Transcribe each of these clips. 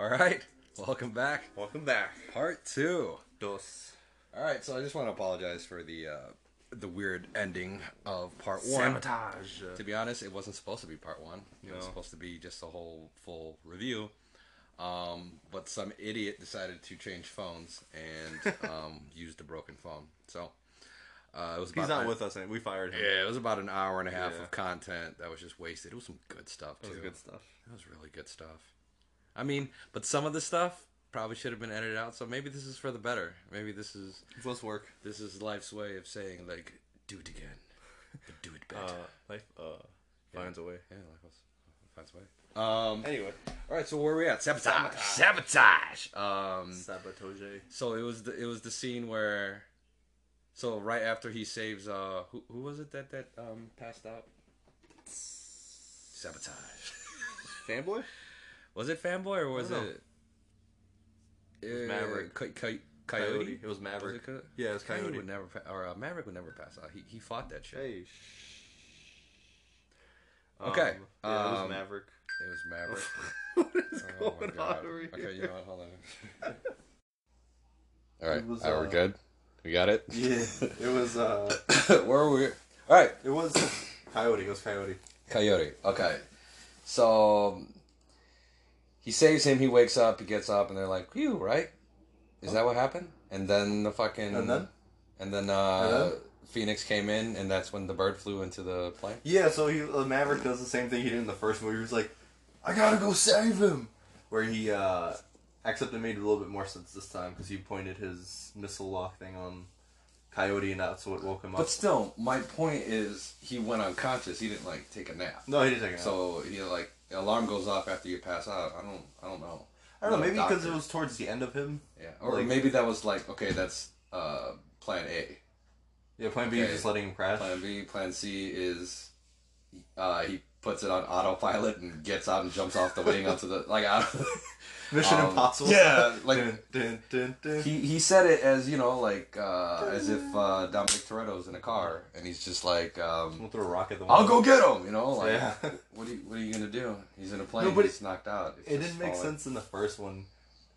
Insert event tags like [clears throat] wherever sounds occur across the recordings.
All right, welcome back. Welcome back. Part two. Dos. All right, so I just want to apologize for the uh, the weird ending of part one. Sabotage. To be honest, it wasn't supposed to be part one. It was supposed to be just a whole full review. Um, but some idiot decided to change phones and [laughs] um, used a broken phone. So uh, it was. He's not an- with us. and We fired him. Yeah, it was about an hour and a half Yeah. of content that was just wasted. It was some good stuff too. That was good stuff. It was really good stuff. I mean, but some of the stuff probably should have been edited out. So maybe this is for the better. Maybe this is It's less work. this is life's way of saying like, do it again, but do it better. Uh, life uh, finds a way. yeah, life was finds a way. Um. Anyway, All right. So where are we at? Sabotage. Sabotage. Um. sabotage. So it was the it was the scene where. So right after he saves uh who who was it that that um passed out? Sabotage. [laughs] Fanboy. Was it fanboy or was I don't know. it? was Maverick. Co- co- coyote. It was Maverick. Was it Yeah, it was Coyote. would never pa- or uh, Maverick would never pass out. He he fought that shit. Hey. Okay, Um, yeah, it was um, Maverick. It was Maverick. [laughs] what is Oh going on over here? Okay, you know what? Hold on. [laughs] All right, It was, all right, we're uh, good. We got it. Yeah, it was. uh [coughs] Where are we? All right, It was [coughs] Coyote. It was Coyote. Coyote. Okay, so he saves him. He wakes up. He gets up, and they're like, "You right?" Is that what happened? And then the fucking And then? and then uh, And then? Phoenix came in, and that's when the bird flew into the plane. Yeah, so he uh, Maverick does the same thing he did in the first movie. He was like, "I gotta go save him," where he, uh except it made a little bit more sense this time because he pointed his missile lock thing on Coyote, and that's what woke him up. But still, my point is, he went unconscious. He didn't like take a nap. no, he didn't take a nap. So he like alarm goes off after you pass out. I don't I don't know. I don't know, maybe because it was towards the end of him. yeah, or like- maybe that was like okay, that's uh plan A. Yeah, Plan B is just letting him crash. Plan B, Plan C is uh he puts it on autopilot and gets out and jumps off the wing onto the like out. [laughs] Mission Um, Impossible. yeah, [laughs] like- dun, dun, dun, dun. he he said it as you know like uh as if uh Dominic Toretto's in a car and he's just like um We'll throw a rock at the I'll go get him, you know, like Yeah. [laughs] what are you what are you gonna do? He's in a plane, No, but he's knocked out. It's It didn't make falling. sense in the first one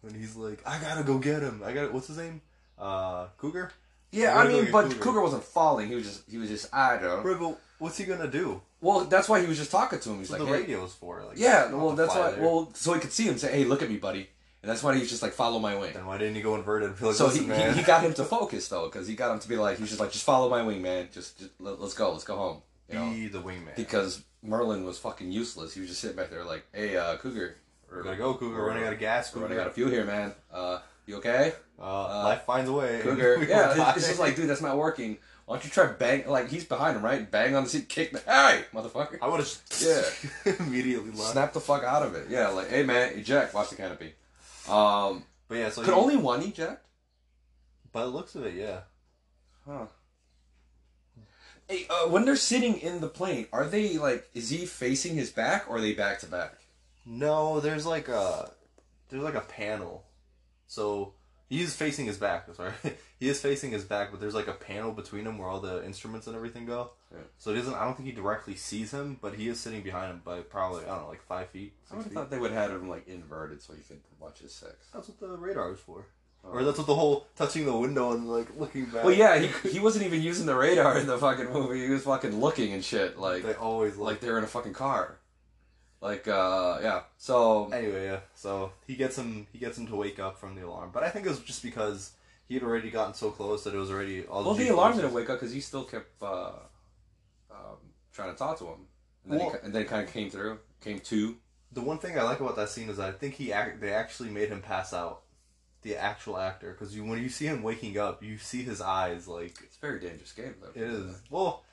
when he's like, "I gotta go get him." I got to what's his name? Uh, Cougar. Yeah, I mean, but Cougar. Cougar. wasn't falling. He was just he was just I don't. Right, but what's he gonna do? Well, that's why he was just talking to him. He's That's like, the hey. radio is for. Like, yeah. Well, that's why. there. Well, so he could see him say, "Hey, look at me, buddy," and that's why he was just like, "Follow my wing." then why didn't he go inverted? Like, So he, man. he he got him to focus though, because he got him to be like, he was just like, "Just follow my wing, man. Just, just let, us go, let's go home." You know, be the wingman. because Merlin was fucking useless. He was just sitting back there like, "Hey, uh, Cougar, we gotta go, Cougar. We're running out of gas. We're Cougar. running out of fuel here, man. Uh, you okay?" Uh, life finds a way. Cougar. [laughs] Yeah, it's, it's just like, dude, that's not working. Why don't you try bang? Like he's behind him, right? Bang on the seat, kick the hey, motherfucker. I would have Yeah. [laughs] immediately left. Snap the fuck out of it. Yeah, like, hey man, eject. Watch the canopy. Um, But yeah, so could he, only one eject? by the looks of it, yeah. Huh. Hey, uh, when they're sitting in the plane, are they like? Is he facing his back, or are they back to back? No, there's like a there's like a panel. So he's facing his back. Sorry, [laughs] he is facing his back, but there's like a panel between them where all the instruments and everything go. Yeah. So it doesn't. I don't think he directly sees him, but he is sitting behind him by probably I don't know, like five feet. I Six would have feet. thought they would have had him like inverted so he could watch his sex. That's what the radar is for. Oh. Or that's what the whole touching the window and like looking back. Well, yeah, he, [laughs] he wasn't even using the radar in the fucking movie. He was fucking looking and shit, like they always like they're in a fucking car. Like, uh, yeah. So Anyway, yeah. So he gets him. He gets him to wake up from the alarm, but I think it was just because he had already gotten so close that it was already all. Well, the G alarm didn't wake up because he still kept uh, um, trying to talk to him, and then, Well- he, and then kind of came through, came to. The one thing I like about that scene is I think he act, they actually made him pass out, the actual actor, because you when you see him waking up, you see his eyes like It's a very dangerous game, though. it is. Well,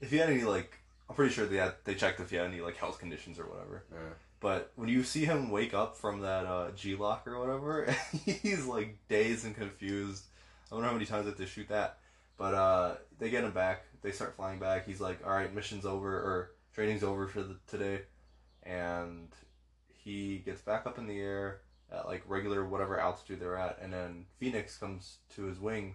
if he had any like, I'm pretty sure they had, they checked if he had any like health conditions or whatever. Yeah. But when you see him wake up from that uh, G lock or whatever, [laughs] he's like dazed and confused. I don't know how many times they have to shoot that. But uh, they get him back. They start flying back. He's like, "All right, mission's over or training's over for the, today," and he gets back up in the air at like regular whatever altitude they're at, and then Phoenix comes to his wing,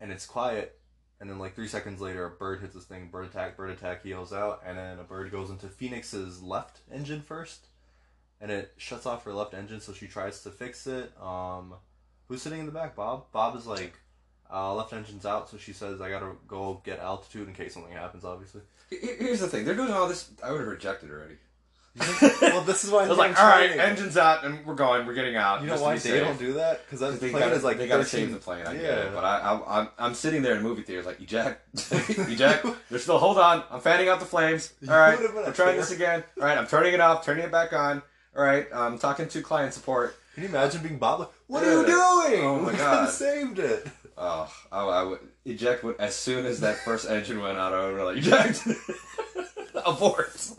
and it's quiet. And then like three seconds later, a bird hits this thing. Bird attack! Bird attack! He yells out, and then a bird goes into Phoenix's left engine first, and it shuts off her left engine. So she tries to fix it. Um, who's sitting in the back? Bob. Bob is like, uh, left engine's out. So she says, "I gotta go get altitude in case something happens." Obviously. Here's the thing: they're doing all this. I would have rejected already. [laughs] well, this is why I was like, all right, engine's out, and we're going. We're getting out. You know why they don't do that? Because They plane gotta, is like they gotta 13 save the plane. I yeah. get it, but I, I, I'm I'm sitting there in movie theaters like eject, [laughs] [laughs] eject. They're still hold on. I'm fanning out the flames. All right, I'm trying this again. All right, I'm turning it off, turning it back on. All right, I'm talking to client support. Can you imagine being Bob? What Yeah. are you doing? Oh my We God. saved it. Oh, I, I would eject would, as soon as that first engine went out. I would be like eject, abort.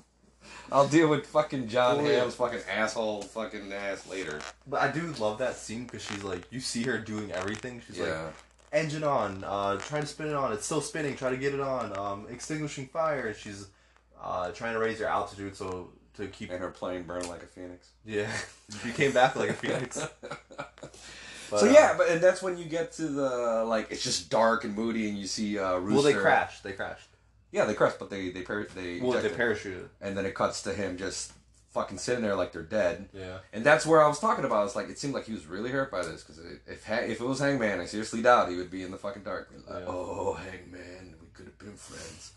I'll deal with fucking Jon Oh, yeah. Hamm's fucking asshole fucking ass later. But I do love that scene because she's like, you see her doing everything. She's like, engine on, uh, try to spin it on. It's still spinning. Try to get it on. Um, extinguishing fire. And she's uh, trying to raise her altitude so to keep. and her plane burned like a phoenix. Yeah, [laughs] she came back like a phoenix. [laughs] But, so uh, yeah, but and that's when you get to the like it's just dark and moody, and you see uh, Rooster. well, they crashed. They crashed. Yeah, they crashed, but they they par- they Well, they ejected. parachuted. and then it cuts to him just fucking sitting there like they're dead. Yeah. And that's where I was talking about. It's like it seemed like he was really hurt by this because if Ha- if it was Hangman, I seriously doubt he would be in the fucking dark. Like, Yeah. Oh, Hangman, we could have been friends.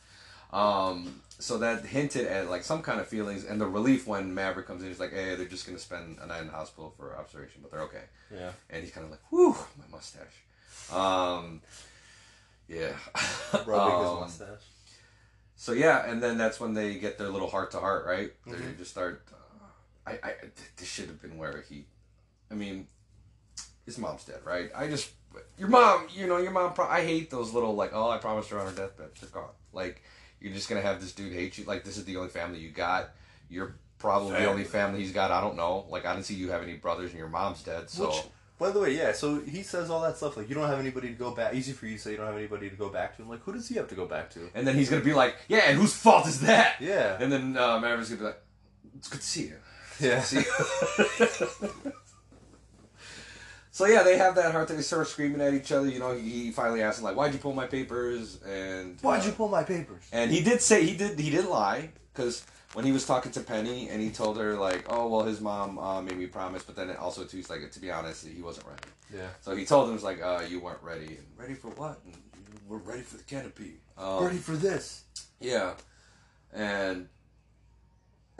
Um, so that hinted at like some kind of feelings and the relief when Maverick comes in. He's like, "Hey, they're just gonna spend a night in the hospital for observation, but they're okay." Yeah. And he's kind of like, "Whew, my mustache." Um, yeah. Rubbing his [laughs] Um, mustache. So yeah, and then that's when they get their little heart to heart, right? They Mhm. just start. Uh, I, I this should have been where he. I mean, his mom's dead, right? I just your mom, you know, your mom. Pro- I hate those little like, oh, I promised her on her deathbed. They're gone. Like you're just gonna have this dude hate you. Like this is the only family you got. You're probably the only family he's got. I don't know. Like I didn't see you have any brothers, and your mom's dead. So Which, by the way, yeah. So he says all that stuff like you don't have anybody to go back. Easy for you to say you don't have anybody to go back to. I'm like, who does he have to go back to? and then he's gonna be like, yeah, and whose fault is that? Yeah. And then uh, Maverick's gonna be like, it's good to see you. Yeah. See? [laughs] so yeah, they have that heart. They start screaming at each other. You know, he finally asks him like, "Why'd you pull my papers?" And Why'd uh, you pull my papers? And he did say he did he did lie because when he was talking to Penny and he told her like, "Oh well, his mom uh, made me promise," but then it also too, he's like, to be honest, he wasn't ready. Yeah. So he told him, "Was like, uh, you weren't ready. And ready for what? And we're ready for the canopy." Um, Ready for this? yeah, and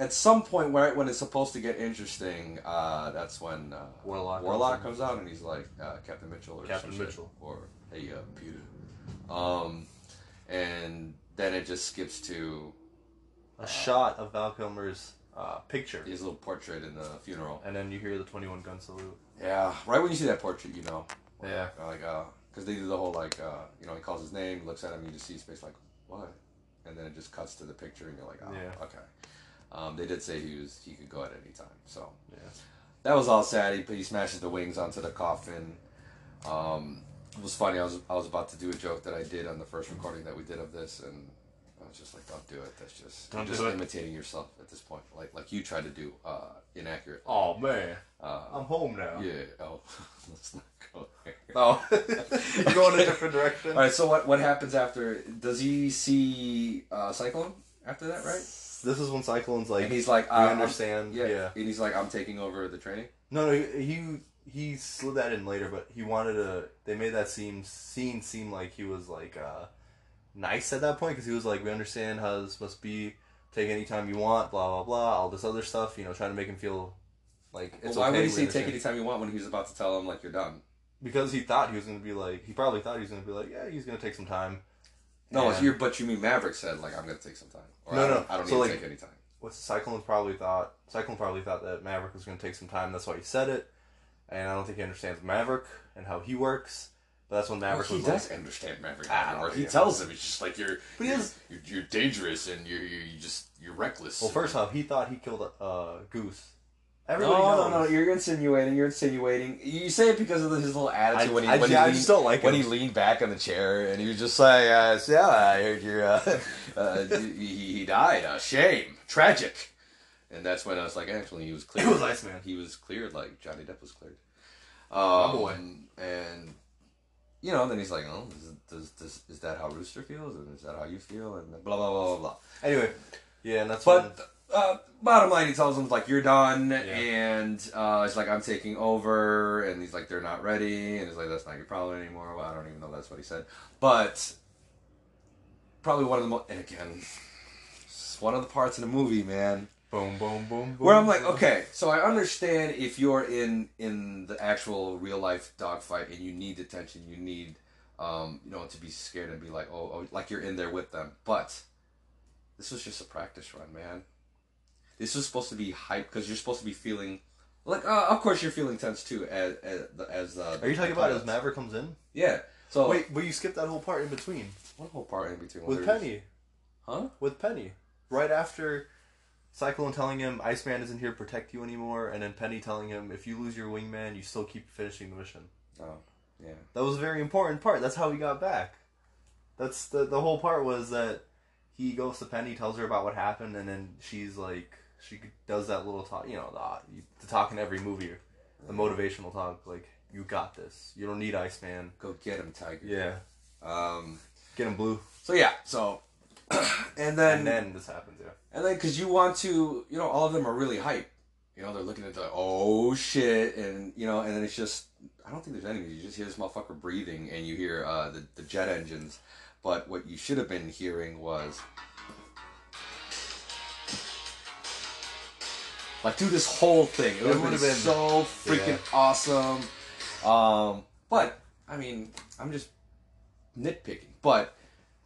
at some point, right when it's supposed to get interesting, uh, that's when uh, Warlock Warlock comes comes out and he's like uh, Captain Mitchell or Captain some shit. Mitchell. or Hey uh, Peter, um, and then it just skips to A shot of Val Kilmer's uh, picture, his little portrait in the funeral. and then you hear the 21 gun salute. Yeah, right when you see that portrait, you know, Yeah. like uh, because they do the whole like uh, you know he calls his name, looks at him, you just see his face like what, and then it just cuts to the picture, and you're like, oh, Yeah. okay. Um, they did say he was he could go at any time, so Yeah. that was all sad. He, he smashes the wings onto the coffin. Um, it was funny. I was I was about to do a joke that I did on the first recording that we did of this, and was just like, "Don't do it. That's just Don't you're just do it. imitating yourself at this point, like like you tried to do uh, inaccurate." Oh man, Uh, I'm home now. yeah. Oh, [laughs] let's not go there. [laughs] Oh, [laughs] you go in a different direction. All right. So what what happens after? Does he see uh, Cyclone after that? Right. This is when Cyclone's like, and he's like, I'm- understand. Yeah. yeah. And he's like, I'm taking over the training. No, no, he he he slid that in later, but he wanted to. They made that seem scene seem like he was like uh, nice at that point because he was like, "We understand how this must be. Take any time you want. Blah blah blah. All this other stuff. You know, trying to make him feel like it's Well, why okay. would he say take any time you want when he was about to tell him like you're done? Because he thought he was going to be like. He probably thought he was going to be like, "Yeah, he's going to take some time." No, And- but you mean Maverick said like I'm gonna take some time. Or No, I no, don't, I don't so, need like- to take any time. What Cyclone probably thought. Cyclone probably thought that Maverick was going to take some time. That's why he said it. And I don't think he understands Maverick and how he works. But that's when Maverick he was does like, understand Maverick. Ah, or he yeah. tells him it's just like you're, But he you're, is- you're, you're dangerous and you're, you're you just you're reckless. Well, first off, he thought he killed a uh, goose. no, Everybody no, knows. no, you're insinuating. You're insinuating. You say it because of his little attitude I- when he I- when yeah, I he just leaned, don't like when him. he leaned back on the chair and he was just like, uh, so, "Yeah, I heard you're uh, [laughs] uh, he, he died. Uh, shame, tragic." And that's when I was like, actually, he was [clears throat] cleared. It was Iceman. He was cleared, like Johnny Depp was cleared. Um, boy. And you know, then he's like, "Oh, is, does, does, is that how Rooster feels, and is that how you feel?" And blah blah blah blah blah. Anyway, yeah, and that's when. But uh, bottom line, he tells them like you're done, Yeah. and uh, it's like I'm taking over, and he's like they're not ready, and he's like that's not your problem anymore. Well, I don't even know that's what he said, but probably one of the most. And again, it's one of the parts in the movie, man, Boom, boom, boom, boom. where I'm like, okay, so I understand if you're in in the actual real life dogfight and you need attention, you need, um, you know, to be scared and be like, oh, oh, like you're in there with them. But this was just a practice run, man. This was supposed to be hype because you're supposed to be feeling, like, uh, of course you're feeling tense too as as, as uh, Are you talking about as pilots. Maverick comes in? Yeah. So Wait, but you skipped that whole part in between what whole part in between with Penny. Huh? With Penny, right after Cyclone telling him Iceman isn't here to protect you anymore, and then Penny telling him if you lose your wingman, you still keep finishing the mission. Oh, yeah. That was a very important part. That's how he got back. That's the the whole part was that he goes to Penny, tells her about what happened, and then she's like, she does that little talk, you know, the, the talk in every movie, the motivational talk, like, you got this. You don't need Iceman. Go get him, Tiger. Yeah. Um. Get him blue. So yeah. So. [coughs] and then And then this happens, yeah. And then, because you want to, you know, all of them are really hype. You know, they're looking at the, oh shit, and you know, and then it's just, I don't think there's enemies. You just hear this motherfucker breathing, and you hear uh, the the jet engines. But what you should have been hearing was, like, do this whole thing. It would have been, been- so freaking awesome. Um, but I mean, I'm just nitpicking. But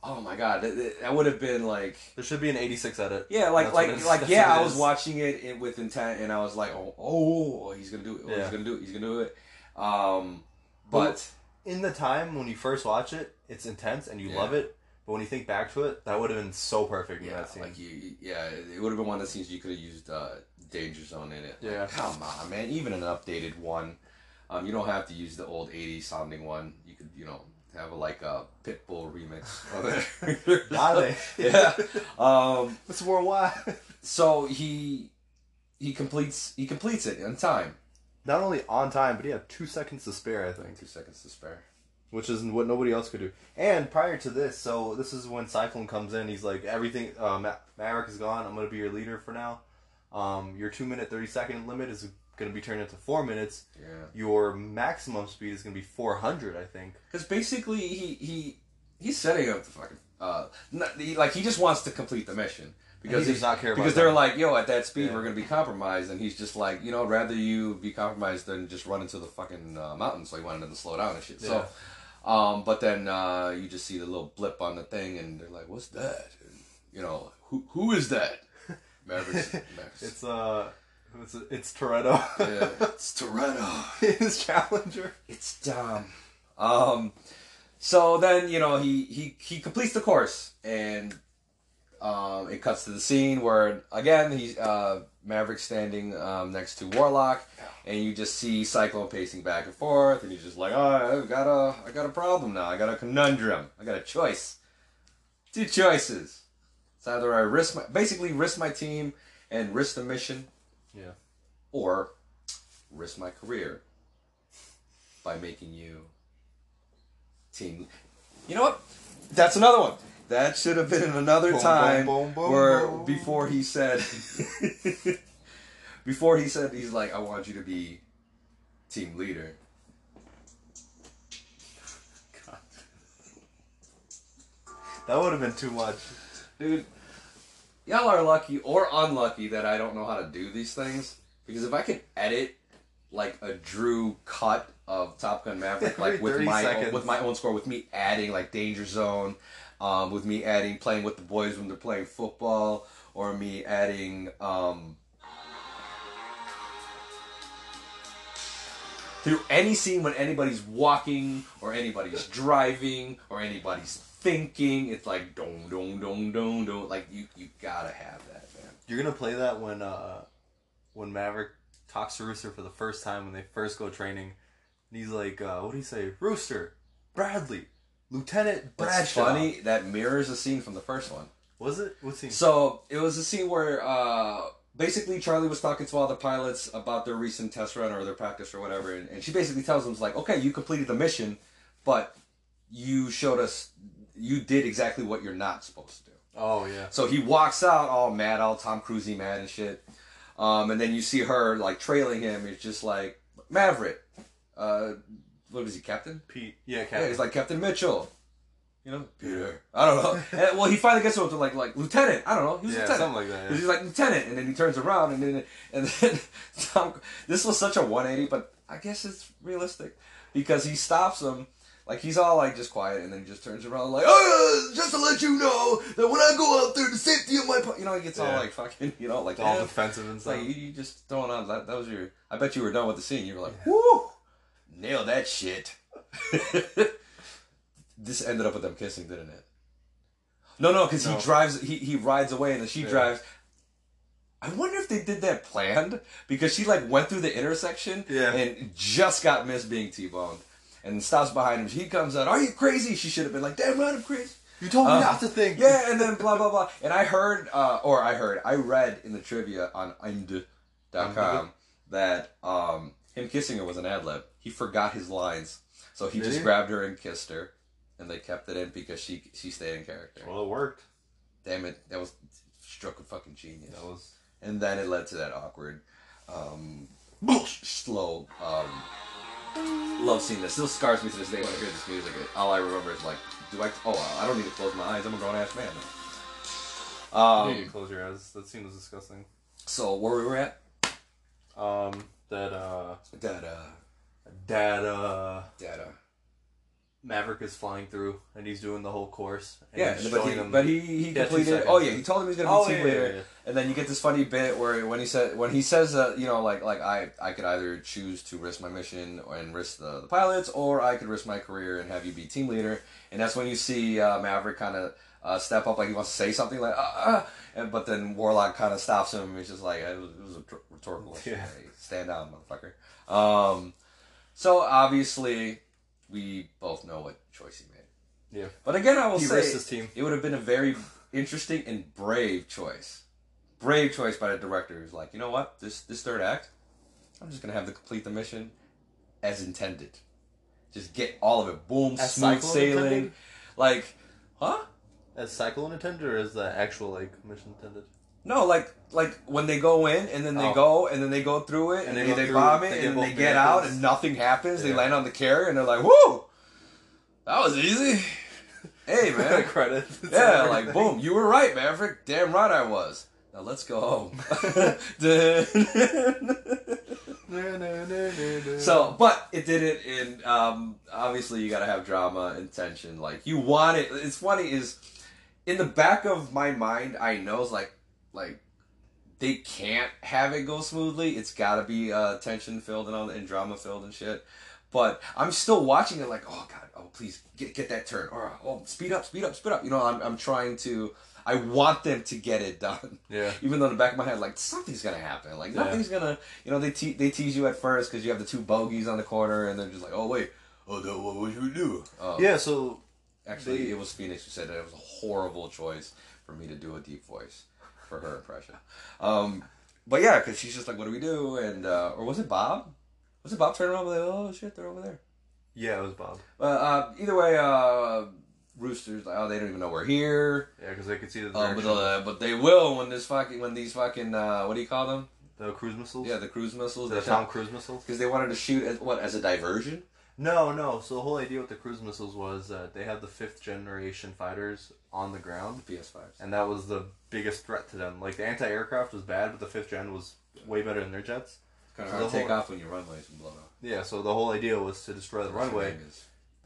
oh my god, that, would have been like. There should be an 86 edit. Yeah, like like like [laughs] yeah, I was watching it with intent, and I was like, oh, oh, he's gonna do it. Oh, Yeah. He's gonna do it. He's gonna do it. Um, but In the time when you first watch it, it's intense and you Yeah. love it, but when you think back to it, that would have been so perfect in yeah, that scene. like you, yeah, it would have been one of the scenes you could have used uh, Danger Zone in it. Like, Yeah. come on, man. Even an updated one, um, you don't have to use the old '80s sounding one. You could, you know, have a, like a Pitbull remix of it. [laughs] [laughs] Yeah. Um, It's worldwide. so he he completes he completes it in time. Not only on time, but he had two seconds to spare, I think. Two seconds to spare. which is what nobody else could do. And prior to this, so this is when Cyclone comes in. He's like, everything, uh, Ma- Maverick is gone. I'm gonna be your leader for now. Um, your two minute thirty second limit is gonna be turned into four minutes. Yeah. Your maximum speed is gonna be four hundred, I think. Because basically, he he he's setting up the fucking uh, not, he, like he just wants to complete the mission because he does not care about because they're like, yo, at that speed Yeah. we're gonna be compromised, and he's just like, you know, rather you be compromised than just run into the fucking uh, mountain. So he wanted them to slow down and shit. So, um, but then uh, you just see the little blip on the thing, and they're like, what's that? And, you know, who who is that? [laughs] Mavericks. Mavericks. It's uh, it's it's Toretto. yeah, [laughs] it's Toretto. His challenger. It's dumb. Um, so then you know he he he completes the course, and um, it cuts to the scene where again he's uh, Maverick standing um, next to Warlock, and you just see Cyclone pacing back and forth, and he's just like, oh, I got a I got a problem now. I got a conundrum. I got a choice. Two choices. It's either I risk my basically risk my team and risk the mission, Yeah. or risk my career by making you team. You know what? That's another one. That should have been another Boom, time boom, boom, boom, where boom. before he said [laughs] before he said he's like I want you to be team leader. That would have been too much. Dude, y'all are lucky or unlucky that I don't know how to do these things. Because if I could edit like a Drew cut of Top Gun Maverick, like [laughs] with 30 my own, with my own score, with me adding like Danger Zone, um, with me adding playing with the boys when they're playing football, or me adding um, through any scene when anybody's walking or anybody's driving or anybody's thinking, it's like dong dong dong dong dong. Like you you gotta have that, man. You're gonna play that when uh, when Maverick talks to Rooster for the first time when they first go training. And he's like, uh, what do you say? Rooster, Bradley, Lieutenant It's Bradshaw. funny that mirrors a scene from the first one. Was it? What scene? So it was a scene where uh, basically Charlie was talking to all the pilots about their recent test run or their practice or whatever, and, and she basically tells them like, okay, you completed the mission, but you showed us you did exactly what you're not supposed to do. Oh yeah. So he walks out all mad, all Tom Cruisey mad and shit. Um, and then you see her like trailing him. It's just like Maverick. Uh, what was he, Captain? Pete. Yeah, Yeah, Captain. he's like Captain Mitchell. You know, Peter. I don't know. [laughs] And, well, he finally gets over to like like Lieutenant. I don't know. He was yeah, Lieutenant. something like that. He's like lieutenant, and then he turns around, and then and then [laughs] Tom. This was such a 180, but I guess it's realistic because he stops him. Like he's all like just quiet, and then he just turns around like, "Oh, just to let you know that when I go out there, the safety of my, po-" you know, he gets all Yeah. like fucking, you know, like all "Eh." defensive and stuff. like you, you just throwing on that. That was your. I bet you were done with the scene. You were like, "Whoo, nailed that shit." [laughs] this ended up with them kissing, didn't it? No, no, because No. he drives. He he rides away, and then she Yeah. drives. I wonder if they did that planned because she like went through the intersection Yeah. and just got missed being t-boned, and stops behind him. She comes out. Are you crazy? She should have been like, "Damn right, I'm crazy." you told me Uh, not to think. Yeah, and then blah blah blah. And I heard, uh, or I heard, I read in the trivia on IMD.com that um, him kissing her was an ad lib. He forgot his lines, so he Did just he? grabbed her and kissed her, and they kept it in because she she stayed in character. Well, it worked. Damn it, that was stroke of fucking genius. That was. And then it led to that awkward, um, slow um, love seeing this. still scars me to this day when I hear this music. All I remember is like, do I? Oh, I don't need to close my eyes. I'm a grown ass man now. you need Um, to close your eyes. That scene was disgusting. so where we were at? Um, that uh, That uh, uh, that uh. Maverick is flying through and he's doing the whole course. And Yeah, but he, but he he Yeah, completed. Oh yeah, he told him he's gonna be Oh, team yeah, leader. yeah. And then you get this funny bit where when he said when he says that you know like like I I could either choose to risk my mission and risk the, the pilots or I could risk my career and have you be team leader. And that's when you see uh, Maverick kind of uh, step up like he wants to say something like uh, uh, and but then Warlock kind of stops him. He's just like it was, it was a rhetorical. Yeah. Stand down, motherfucker. Um, so obviously we both know what choice he made. Yeah. But again, I will He say his team. it would have been a very interesting and brave choice. Brave choice by the director who's like, you know what, this this third act, I'm just gonna have to complete the mission as intended. Just get all of it. Boom, As smooth sailing. intended? Like, huh? As Cyclone intended or as the actual like mission intended? No, like like when they go in and then they Oh. go and then they go through it and, And they, they through, bomb it they and then they get out and nothing happens. They land on the carrier and they're like, "Whoo, that was easy." [laughs] Hey man, Credit. [laughs] Yeah, like boom, you were right, Maverick. Damn right I was. Now let's go home. [laughs] so, but it did it in. Um, obviously, you got to have drama and tension. Like you want it. It's funny is in the back of my mind, I know like like they can't have it go smoothly. It's got to be uh, tension filled and all and drama filled and shit. But I'm still watching it like, oh god, oh please get get that turn, or oh speed up, speed up, speed up. You know, I'm I'm trying to. I want them to get it done. Yeah. [laughs] Even though in the back of my head, like something's gonna happen. Like Yeah. nothing's gonna. You know, they te- they tease you at first because you have the two bogeys on the corner, and they're just like, oh wait, oh what would you do? Oh, Yeah, so Actually, They- it was Phoenix who said that it was a horrible choice for me to do a deep voice for her impression. Um, but yeah, because she's just like, "What do we do?" And uh, or was it Bob? Was it Bob turning around like, "Oh shit, they're over there." yeah, it was Bob. Uh, uh, either way, uh, Rooster's like, "Oh, they don't even know we're here." Yeah, because they could see the Uh, direction. but uh, but they will when this fucking when these fucking uh, what do you call them? the cruise missiles. Yeah, the cruise missiles. the Tom Cruise missiles. because they wanted to shoot as what as a diversion. No, no. So the whole idea with the cruise missiles was that they had the fifth generation fighters on the ground, PS5s. and that was the biggest threat to them. Like the anti-aircraft was bad, but the fifth gen was way better than their jets. Kind of So hard to take off when your runways blown up. Yeah, so the whole idea was to destroy the runway.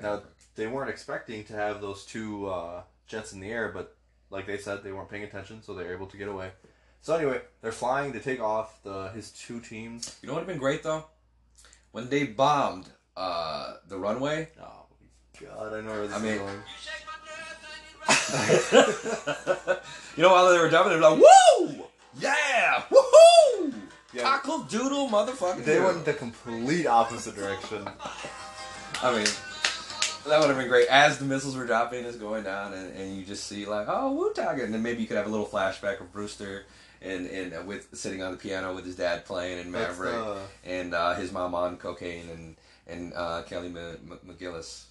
Now they weren't expecting to have those two uh, jets in the air, but like they said, they weren't paying attention, so they were able to get away. So anyway, they're flying to take off the his two teams. You know what would have been great though? When they bombed uh, the runway. Oh god, I know where this I is mean- going. [laughs] you know, while they were jumping, they were like, "Woo! Yeah! Woohoo! Yeah. Cockle doodle, motherfucker!" They went the complete opposite direction. I mean, that would have been great. As the missiles were dropping, it's going down, and, and you just see like, "Oh, Wu Tang," and then maybe you could have a little flashback of Rooster and and uh, with sitting on the piano with his dad playing and Maverick the- and uh, his mom on cocaine and and uh, Kelly M- M- McGillis.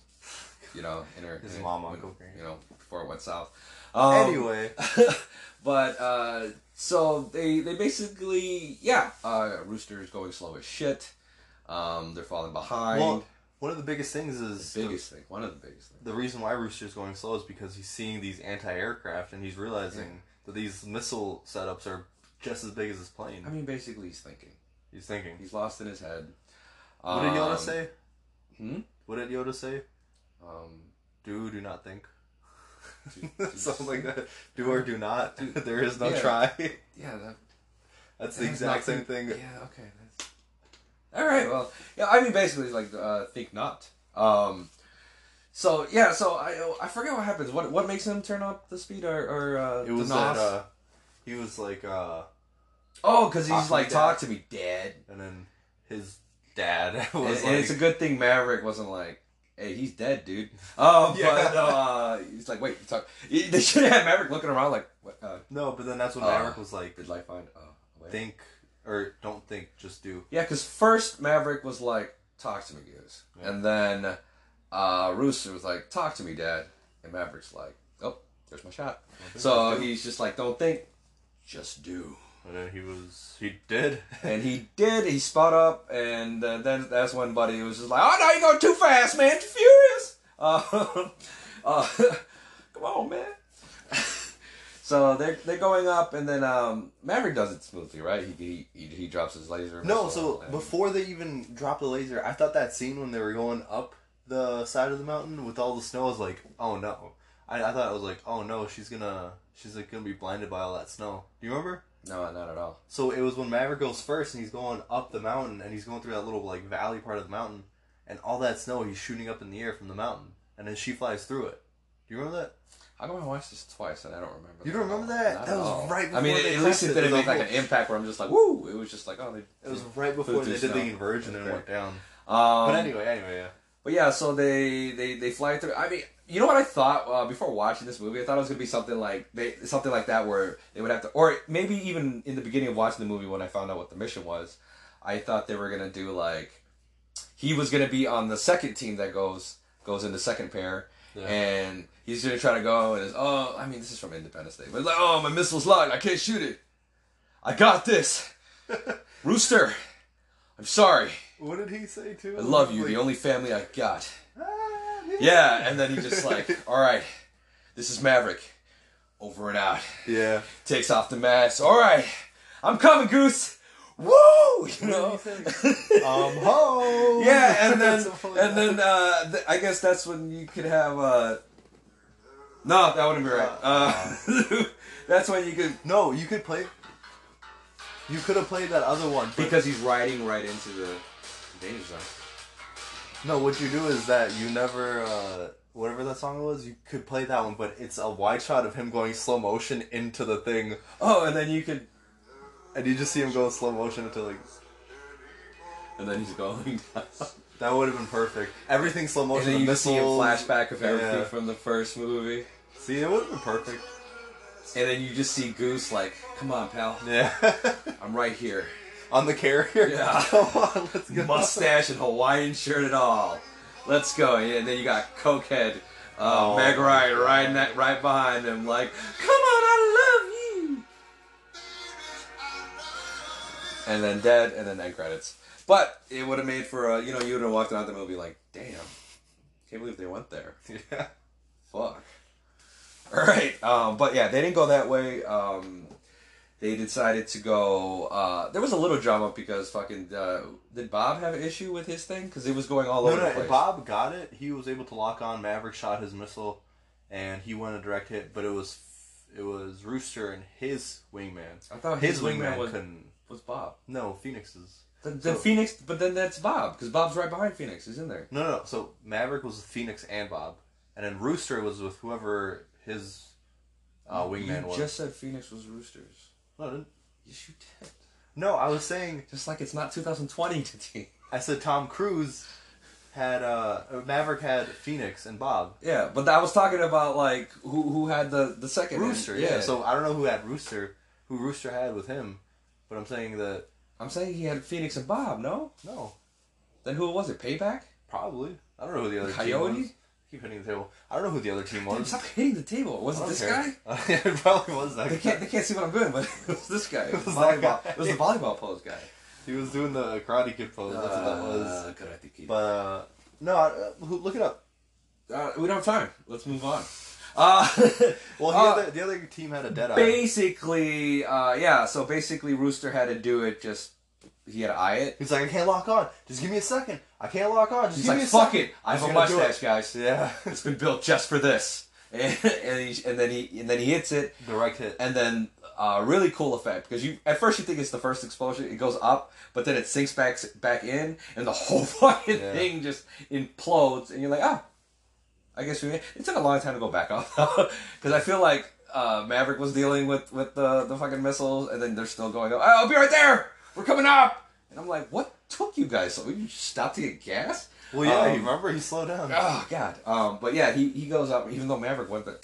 You know, in her His in her- mom on cocaine. You know, before it went south. Um, anyway, [laughs] but uh, so they they basically yeah, uh, Rooster's going slow as shit. Um, they're falling behind. well, one of the biggest things is the biggest thing, one of the biggest things. the reason why Rooster's going slow is because he's seeing these anti-aircraft and he's realizing that these missile setups are just as big as his plane. I mean, basically, he's thinking. he's thinking. He's lost in his head. What did Yoda Um, say? Hmm? What did Yoda say? Um, Do do not think. Do- [laughs] do- Something like that. Do or do not. [laughs] there is no Yeah. try. yeah, that, [laughs] That's the exact same thing. Yeah, okay. That's... All right. Well, yeah. I mean, basically, it's like uh, think not. Um, so yeah. So I I forget what happens. What what makes him turn up the speed or or uh, It was the that uh, he was like, uh, oh, because he's like talk to me, dad. and then his dad And, was and like, it's a good thing Maverick wasn't like. Hey, he's dead, dude. [laughs] Um, Yeah. but no, uh, he's like, wait, you [laughs] talk. They should have had Maverick looking around like, what, uh, no, but then that's when Uh, Maverick was like, did life find? Uh, think or don't think, just do. Yeah, because first Maverick was like, "Talk to me, Goose," Yeah. and then uh, Rooster was like, "Talk to me, Dad," and Maverick's like, "Oh, there's my shot." So he's just like, "Don't think, just do." And then he was, he did. [laughs] And he did. He spot up, and uh, then that's when Buddy was just like, "Oh no, you're going too fast, man! Too furious." [laughs] Uh, uh, [laughs] come on, man. so they're they're going up, and then um, Maverick does it smoothly, right? He he, he, he drops his laser. No, so and- before they even drop the laser, I thought that scene when they were going up the side of the mountain with all the snow was like, oh no. I, I thought it was like, oh no, she's gonna, she's like gonna be blinded by all that snow. Do you remember? No, not at all. So it was when Maverick goes first and he's going up the mountain and he's going through that little like valley part of the mountain and all that snow he's shooting up in the air from the mountain and then she flies through it. Do you remember that? How come I watched this twice and I don't remember? You don't remember that? Not That at was all. right I mean, they at least it didn't make like an impact where I'm just like, woo! It was just like, oh, they. It was right before they did the inversion and it went down. Um, But anyway, anyway, yeah. But yeah, so they they they fly through. I mean, you know what I thought uh, before watching this movie? I thought it was gonna be something like they something like that where they would have to, or maybe even in the beginning of watching the movie when I found out what the mission was, I thought they were gonna do like he was gonna be on the second team that goes goes into second pair. Yeah. And he's gonna try to go and is oh I mean this is from Independence Day but like oh my missile's locked I can't shoot it I got this [laughs] Rooster I'm sorry What did he say too? I love you Like, the only family I got "Ah, yeah, and then he just like, [laughs] all right, this is Maverick, over and out. yeah. [laughs] Takes off the mask. All right, I'm coming, Goose. Woo! You know. Um, [laughs] ho. yeah, and then and then uh, th- I guess that's when you could have. Uh, no, that wouldn't be right. Uh, that's when you could no, you could play. You could have played that other one but- because he's riding right into the danger zone. No, what you do is that you never, uh, whatever that song was, you could play that one, but it's a wide shot of him going slow motion into the thing, Oh, and then you could, and you just see him go slow motion until like and then he's [laughs] going. Down. that would have been perfect. Everything slow And motion. then the you just see a flashback of everything Yeah. from the first movie. See, it would have been perfect. And then you just see Goose like, come on, pal. Yeah. [laughs] I'm right here. On the carrier. Yeah. [laughs] Come on, let's go. Mustache and Hawaiian shirt and all. Let's go. And then you got Cokehead, uh, Oh, Meg Ryan God. ne- right behind him, like, come on, I love you. And then dead, and then end credits. But it would have made for a, you know, you would have walked out the movie like, damn, can't believe they went there. [laughs] Yeah. Fuck. All right. Um, but yeah, they didn't go that way. Um, they decided to go. Uh, there was a little drama because fucking uh, did Bob have an issue with his thing because it was going all No, over the place. Bob got it. He was able to lock on. Maverick shot his missile, and he went a direct hit. But it was it was Rooster and his wingman. I thought His, his, wingman wingman was, couldn't. was Bob. No, Phoenix's. The, the So- Phoenix, but then that's Bob because Bob's right behind Phoenix. He's in there. No, no, no. So Maverick was with Phoenix and Bob, and then Rooster was with whoever his uh, wingman you was. just said Phoenix was Roosters. No, I. Yes, you did. no, I was saying Just like it's not 2020 today. [laughs] I said Tom Cruise had uh Maverick had Phoenix and Bob. Yeah, but I was talking about like who who had the the second Rooster, yeah. So I don't know who had Rooster, who Rooster had with him, but I'm saying that I'm saying he had Phoenix and Bob. No, no, then who was it? Payback. probably I don't know who the other Coyote? Was. keep hitting the table. I don't know who the other team was. Stop hitting the table. Was it this care. guy? [laughs] yeah, it probably was that They guy. can't. They can't see what I'm doing, but [laughs] it was this guy. [laughs] It was, was the volleyball. guy. It was the volleyball pose guy. He was doing the Karate Kid pose. That's what that was. Uh, Karate Kid. But uh, no, uh, look it up. Uh, we don't have time. Let's move on. Uh, Well, the, Uh, other, the other team had a dead eye. basically, uh, yeah. So basically, Rooster had to do it. Just he had to eye it. He's like, I can't lock on. Just give me a second. I can't lock on. Just He's give like, me a "Fuck second. it, I have a mustache, guys. [laughs] Yeah, It's been built just for this." And [laughs] and, he, and then he and then he hits it, direct hit. and then uh, really cool effect because you at first you think it's the first explosion, it goes up, but then it sinks back back in, and the [laughs] whole fucking Yeah. thing just implodes, and you're like, ah, I guess we. It took a long time to go back up because I feel like uh, Maverick was dealing with with the the fucking missiles, and then they're still going. Oh, I'll be right there. We're coming up, and I'm like, what took you guys? So you stopped to get gas? Well, yeah, Um, you remember he slowed down. Oh God. Um, but yeah, he, he goes up even though Maverick went there.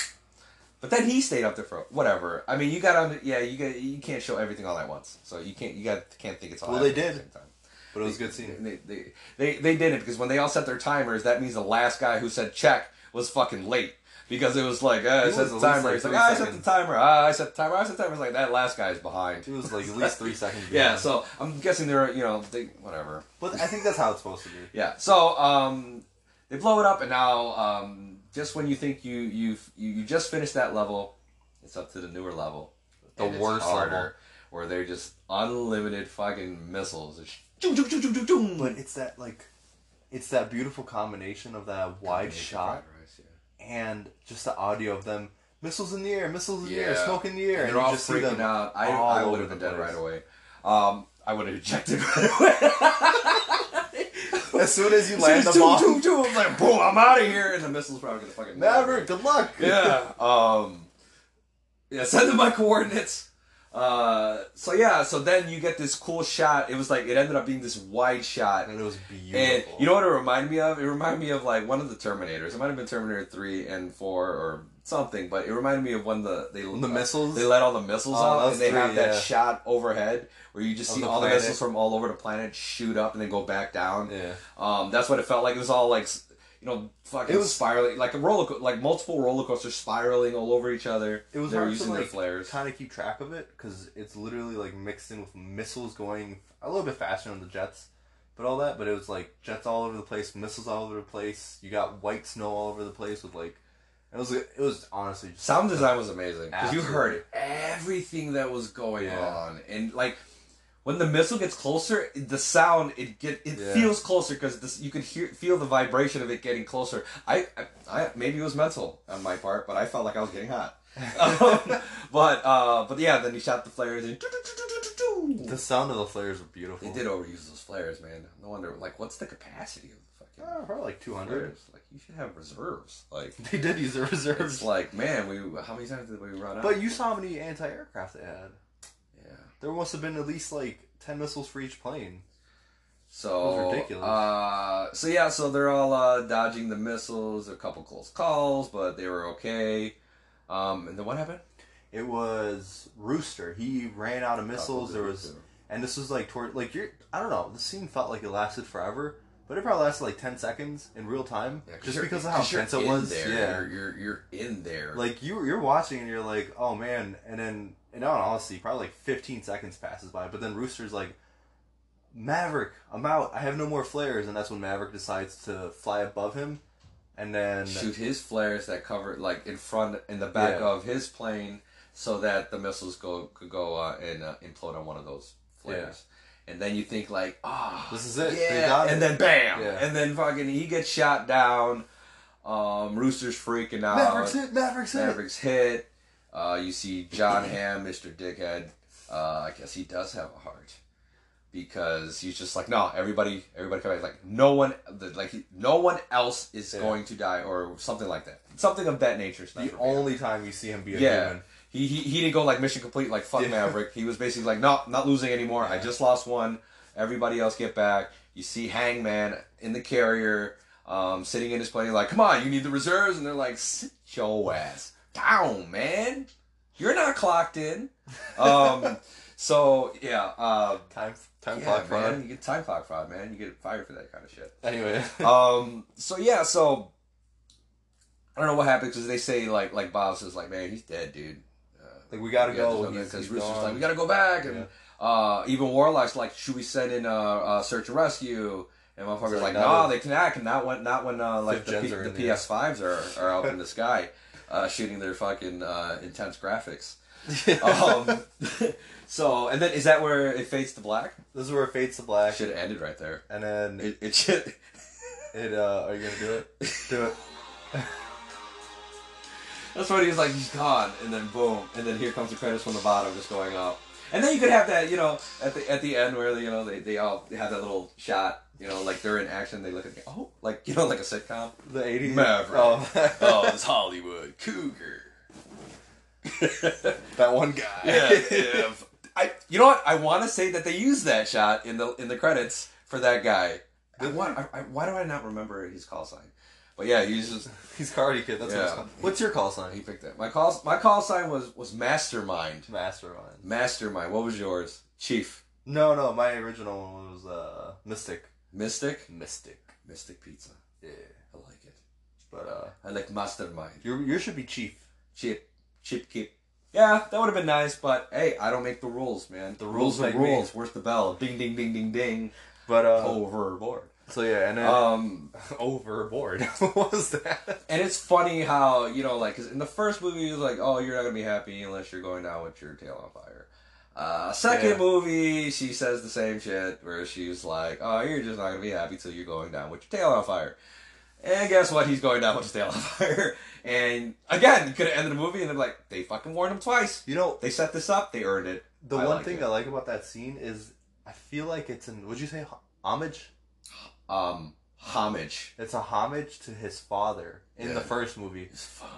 But then he stayed up there for whatever. I mean, you got to yeah, you got you can't show everything all at once. So you can't you got can't think it's all. Well, they did. the same time. But it was a good scene. They, they, they, they did it because when they all set their timers, that means the last guy who said check was fucking late. Because it was like, uh, I set the timer. like like, ah, I set the timer. Ah, I set the timer. I set the timer. It's like, that last guy's behind. It was like at least three seconds. [laughs] Yeah, behind. so I'm guessing they're, you know, they, whatever. But I think that's how it's supposed to be. Yeah. So um, they blow it up, and now um, just when you think you you've, you you just finished that level, it's up to the newer level, The And worst level. where they're just unlimited fucking missiles. It's. But it's that like, it's that beautiful combination of that wide shot and just the audio of them missiles in the air, missiles in the air, Yeah. smoke in the air, And they're you all just see freaking them out. I, all I over would have been the dead place. right away. Um, I would have ejected right [laughs] away. As soon as you land the bomb, I'm like, boom, I'm out of here, and the missile's probably gonna fucking Maverick, good luck. yeah. Um, yeah. Send them my coordinates. Uh, so yeah. So then you get this cool shot. It was like it ended up being this wide shot. and it was beautiful. And you know what it reminded me of? It reminded me of like one of the Terminators. It might have been Terminator three and four or something, but it reminded me of when the they The missiles? they let all the missiles Oh, out and they have that yeah. shot overhead where you just Of see the all planet. the missiles from all over the planet shoot up and then go back down. yeah, Um, that's what it felt like. It was all like, you know, fucking It was- spiraling, like a roller, co- like multiple roller coasters spiraling all over each other. it was they hard using to their flares. kind of keep track of it because it's literally like mixed in with missiles going a little bit faster than the jets, but all that. But it was like jets all over the place, missiles all over the place. You got white snow all over the place with like, it was it was honestly just Sound design was amazing because you heard everything that was going Yeah. on, and like when the missile gets closer, the sound it get it Yeah. feels closer because this you could hear feel the vibration of it getting closer. I, I, I maybe it was mental on my part, but I felt like I was getting hot. [laughs] um, but uh, but yeah, then he shot the flares and. the sound of the flares were beautiful. They did overuse those flares, man. No wonder. Like, what's the capacity of the fucking Uh, probably like two hundred. Like, you should have reserves. Like, [laughs] They did use the it's reserves, like, man, we how many times did we run out? but you saw how many anti-aircraft they had. There must have been at least like ten missiles for each plane. So ridiculous. Uh, so yeah, so they're all uh, dodging the missiles. A couple close calls, but they were okay. Um, and then what happened? It was Rooster. He ran out of missiles. There was, and this was like toward like you're. I don't know. The scene felt like it lasted forever, but it probably lasted like ten seconds in real time, Yeah, just because of how tense it was. There. Yeah, You're, you're you're in there. like you you're watching and you're like, oh man, and then in all honesty, probably like 15 seconds passes by, but then Rooster's like, Maverick, I'm out. I have no more flares, and that's when Maverick decides to fly above him, and then shoot his flares that cover like in front in the back Yeah. of his plane so that the missiles go could go uh, and uh, implode on one of those flares. And then you think like, ah, This is it. Yeah, and then bam, Yeah. and then fucking he gets shot down. Um, Rooster's freaking out. Maverick's hit. Maverick's hit. Mavericks hit. Uh, you see Jon Hamm, Mr. Dickhead. Uh, I guess he does have a heart because he's just like, no, everybody, everybody come back. Like no one, like no one else is Yeah. going to die or something like that. Something of that nature. The only time you see him be a yeah. human. He, he, he didn't go like mission complete like fuck Yeah. Maverick. He was basically like no, not losing anymore. I just lost one. Everybody else get back. You see Hangman in the carrier, um, sitting in his plane like, come on, you need the reserves, and they're like, sit your ass down, man. You're not clocked in. Um, [laughs] so yeah, uh, Time time yeah, clock man, fraud. you get time clock fraud, man. You get fired for that kind of shit Anyway, [laughs] um, so yeah, so I don't know what happened because they say like like Bob says like man he's dead dude. Uh, Like we gotta go. because Rooster's gone. like we gotta go back and uh, even Warlock's like should we send in a uh, search and rescue and motherfuckers like like, no not they cannot not when not when uh, like Fifth the, P- the in the air. PS5s are are up in the sky [laughs] uh, shooting their fucking uh, intense graphics. [laughs] um, so and then is that where it fades to black? this is where it fades to black, Should have ended right there. and then It, it should. it. Uh, are you gonna do it? [laughs] Do it. That's what he's like. He's gone, and then boom, and then here comes the credits from the bottom, just going up. And then you could have that, you know, at the at the end where you know they, they all have that little shot, you know, like they're in action. They look at me, oh, like you know, like a sitcom. The 80s. Maverick. Oh, [laughs] oh, it's Hollywood Cougar. [laughs] that one guy. yeah, yeah. [laughs] I, you know what? I want to say that they used that shot in the in the credits for that guy. I want, I, why do I not remember his call sign? But yeah, he's just He's Cardi Kid. That's what called. What's your call sign? he picked that. My call my call sign was was Mastermind. Mastermind. Mastermind. What was yours? Chief. No, no. My original one was uh, Mystic. Mystic. Mystic. Mystic pizza. Yeah. I like it. But uh, I like Mastermind. your yours should be Chief. Chip. Chip keep. Yeah, that would have been nice, but hey, I don't make the rules, man. The rules rules make me. rules. Where's the bell? Ding, ding, ding, ding, ding. But uh, Overboard. so yeah, and then Um, [laughs] overboard. [laughs] what was that? and it's funny how you know, like, 'cause in the first movie, it was like, oh, you're not gonna be happy unless you're going down with your tail on fire. Uh, second Yeah. movie, she says the same shit, where she's like, oh, you're just not gonna be happy till you're going down with your tail on fire. And guess what? He's going down with his tail [laughs] on fire. And again, you could have ended the movie and they're like, they fucking warned him twice. You know, They set this up. They earned it. the I one like thing it. I like about that scene is I feel like it's an. Would you say homage? Um, homage. It's a homage to his father in Yeah. the first movie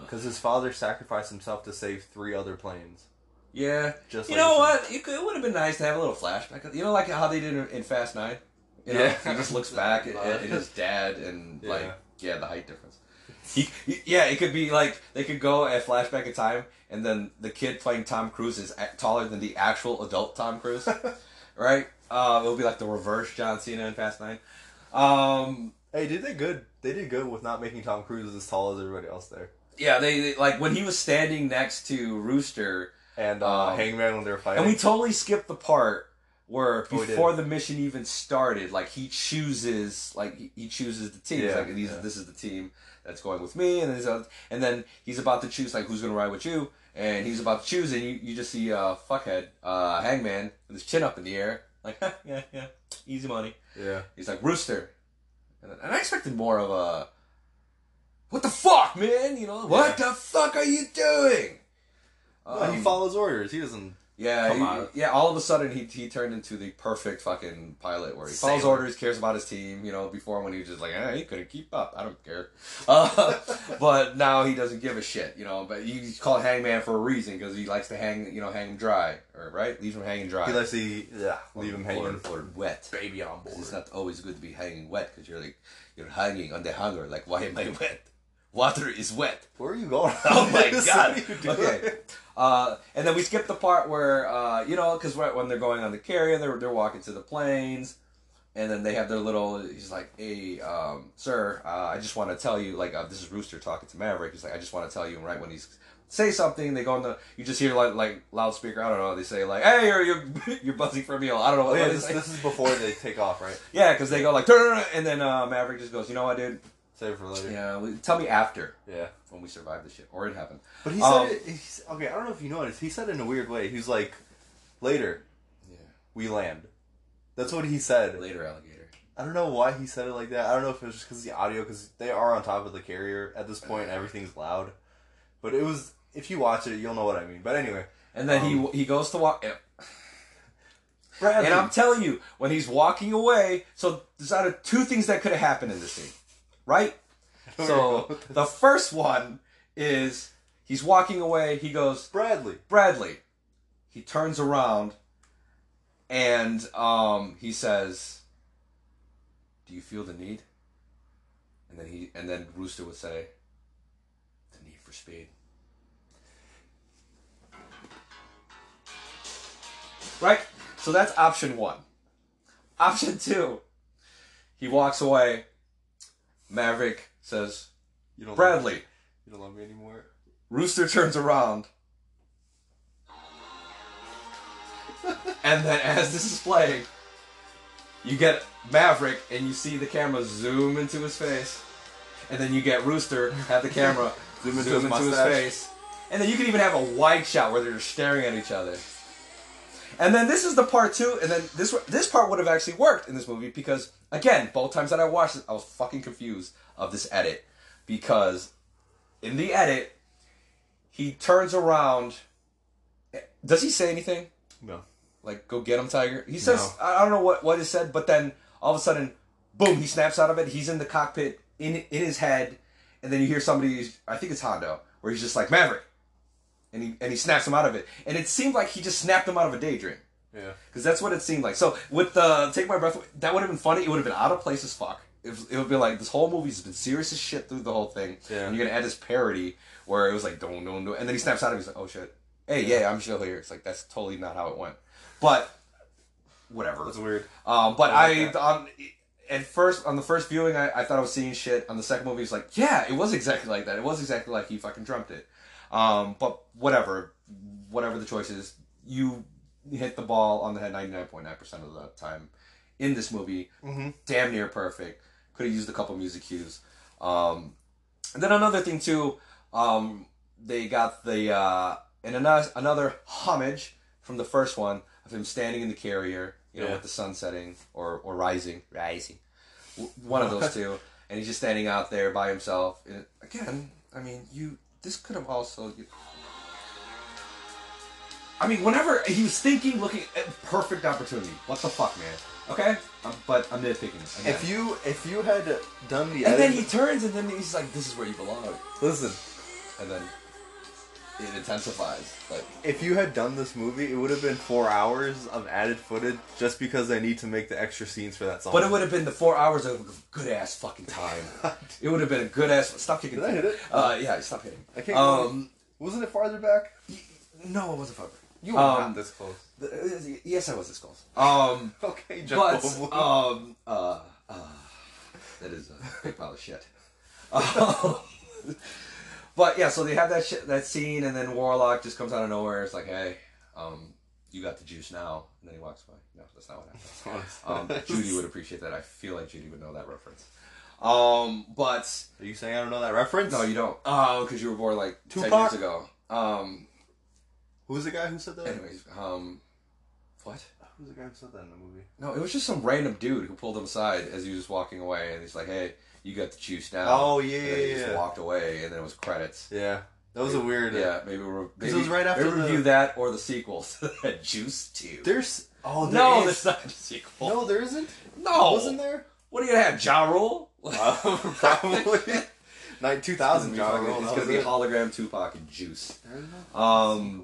because his father sacrificed himself to save three other planes. Yeah. Just You like know what? It, could, it would have been nice to have a little flashback. You know, like how they did in, in Fast Nine. You know, Yeah. he just looks back at, at his [laughs] dad and Yeah. like, yeah, the height difference. He, yeah, it could be like they could go a flashback in time, and then the kid playing Tom Cruise is a- taller than the actual adult Tom Cruise, [laughs] right? Uh, it'll be like the reverse John Cena in Fast Nine. Um, Hey, did they good? They did good with not making Tom Cruise as tall as everybody else there. yeah, they, they like when he was standing next to Rooster. And uh, Um, Hangman when they were fighting. And we totally skipped the part where Oh, before the mission even started, like he chooses, like he- chooses the team. Yeah, like these, yeah. this is the team that's going with me, and, a- and then he's about to choose like who's going to ride with you, and he's about to choose, and you, you just see uh, fuckhead uh, Hangman with his chin up in the air, like [laughs] yeah yeah easy money. yeah. He's like Rooster, and, and I expected more of a what the fuck man, you know what Yeah. the fuck are you doing? Well, he Um, follows orders. He doesn't. yeah, Come he- on. yeah. All of a sudden, he he turned into the perfect fucking pilot, where he follows Sailor. orders, cares about his team. You know, before when he was just like, eh, he couldn't keep up. I don't care. [laughs] Uh, but now he doesn't give a shit. You know, but he's called Hangman for a reason because he likes to hang, you know, hang him dry, or right, leave him hanging dry. He likes to yeah, leave him hanging. or, or wet. Baby on board. It's not always good to be hanging wet because you're like you're hanging on the hanger. Like, why am I wet? Water is wet. Where are you going? [laughs] Oh my [laughs] god. Okay. Uh, and then we skip the part where uh, you know because when they're going on the carrier, they're they're walking to the planes, and then they have their little. He's like, "Hey, um, sir, uh, I just want to tell you, like, uh, this is Rooster talking to Maverick. He's like, I just want to tell you, and right when he's say something, they go in the. You just hear like like loudspeaker. I don't know. They say like, "Hey, you're you're, [laughs] you're buzzing for a meal." I don't know Oh what yeah, this, this is before they take off, right? Yeah, because they go like, "Turn and then uh, Maverick just goes, "You know what, dude? Save it for later. Yeah, well, tell me after Yeah. when we survive the shit or it happened." But he said Um, it. He's, okay, I don't know if you noticed. He said it in a weird way. He's like, later Yeah, we land. That's what he said. later, alligator. I don't know why he said it like that. I don't know if it was just because the audio, because they are on top of the carrier at this point. Everything's loud. But it was. If you watch it, you'll know what I mean. But anyway, And then Um, he he goes to walk. And, Bradley. and I'm telling you, when he's walking away, so there's out of two things that could have happened in this scene, right? [laughs] So you go with this? [laughs] the first one is he's walking away. He goes, Bradley. Bradley. He turns around, and um, he says, "Do you feel the need?" And then he and then Rooster would say, "The need for speed." Right. So that's option one. Option two. He walks away. Maverick says, You don't. "Bradley, You don't love me anymore. Rooster turns around. and then as this is playing, you get Maverick and you see the camera zoom into his face. And then you get Rooster have the camera [laughs] Zoom into his into his face. And then you can even have a wide shot where they're staring at each other. And then this is the part two, and then this this part would have actually worked in this movie because again, both times that I watched it, I was fucking confused of this edit because in the edit he turns around. Does he say anything No. like "Go get him, Tiger"? He says No. I don't know what what is said, but then all of a sudden, boom, he snaps out of it. He's in the cockpit in in his head, and then you hear somebody. I think it's Hondo, where he's just like Maverick, and he and he snaps him out of it, and it seemed like he just snapped him out of a daydream. Yeah. Because that's what it seemed like. So with the Take My Breath Away, that would have been funny. It would have been out of place as fuck. It, it would be like this whole movie's been serious as shit through the whole thing. Yeah. And you're gonna add this parody where it was like don't don't don't, and then he snaps out of it. He's like, oh shit, hey yeah, I'm still here. It's like that's totally not how it went. But whatever. That's weird. Um, but I I, like that. on at first on the first viewing, I, I thought I was seeing shit. On the second movie, it's like, yeah, it was exactly like that. It was exactly like he fucking dreamt it. Um, but whatever, whatever the choice is, you hit the ball on the head ninety nine point nine percent of the time in this movie. Mm-hmm. Damn near perfect. Could have used a couple music cues. Um, and then another thing too, um, they got the uh, and another another homage from the first one of him standing in the carrier, you know, Yeah. with the sun setting or or rising, rising, one of those two, and he's just standing out there by himself. Again, I mean, you this could have also. I mean, whenever he was thinking, looking at perfect opportunity. What the fuck, man? Okay, um, but I'm nitpicking. Again. If you if you had done the And then he turns and then he's like, "This is where you belong," listen, and then it intensifies. Like, if you had done this movie, it would have been four hours of added footage just because they need to make the extra scenes for that song. but it would have been the four hours of good ass fucking time. [laughs] it would have been a good ass. Stop kicking. Did I hit it? Uh, yeah, stop hitting. I can't. Um, wasn't it farther back? no, it wasn't fucking. You were Um, not this close. The- yes, I was this close. Um, [laughs] Okay, Jeff but um, uh, uh, that is a big pile of shit. [laughs] But yeah, so they have that shit, that scene, and then Warlock just comes out of nowhere. It's like, hey, um, you got the juice now, and then he walks away. No, that's not what happened. Um, Judy would appreciate that. I feel like Judy would know that reference. Um, but Are you saying I don't know that reference? no, you don't. Oh, because you were born like ten Tupac? years ago. Um, Who's the guy who said that? anyways, um, what? Who's the guy who said that in the movie? No, it was just some random dude who pulled him aside as he was walking away, and he's like, "Hey, you got the juice now." Oh, yeah, And yeah, just walked away, and then it was credits. Yeah, that was a weird. Yeah, maybe we'll maybe, it was right after maybe the- review that or the sequel, [laughs] Juice Two. There's oh there no, is- there's not a sequel. no there isn't. no, Wasn't there? What are you gonna have, Ja Rule? [laughs] Uh, probably. Night two thousand. It's gonna be, Roll, it's gonna be hologram Tupac and Juice. There you go. Um,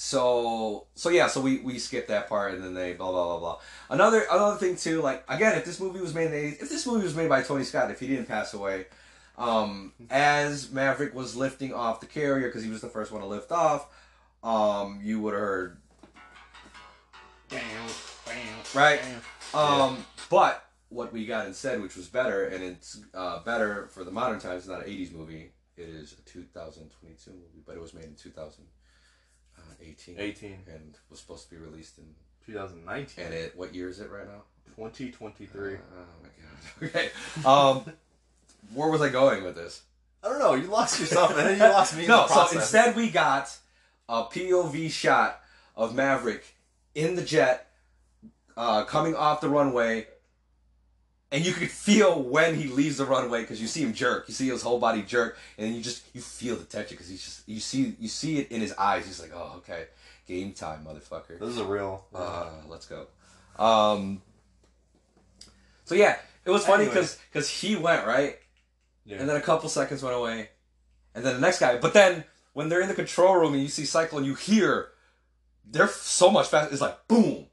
So so yeah, so we we skip that part and then they blah blah blah blah. Another another thing too, like again, if this movie was made in the 80s, if this movie was made by Tony Scott, if he didn't pass away, um, as Maverick was lifting off the carrier because he was the first one to lift off, um, you would have heard right. Um, but what we got instead, which was better, and it's uh, better for the modern times, it's not an '80s movie. It is a 2022 movie, but it was made in 2018 18. and was supposed to be released in. 2019. And it, what year is it right now? 2023. Oh my god. [laughs] Okay. Um, where was I going with this? I don't know. You lost yourself, and then you lost me. in [laughs] no, the so instead we got a POV shot of Maverick in the jet uh, coming off the runway, and you could feel when he leaves the runway because you see him jerk, you see his whole body jerk, and you just you feel the tension because he's just you see you see it in his eyes. He's like, oh okay, game time, motherfucker. This is a real. Uh, let's go. Um, so yeah, it was funny Anyway. because he went right, yeah. and then a couple seconds went away, and then the next guy. But then when they're in the control room and you see Cyclone, you hear they're so much faster. It's like boom,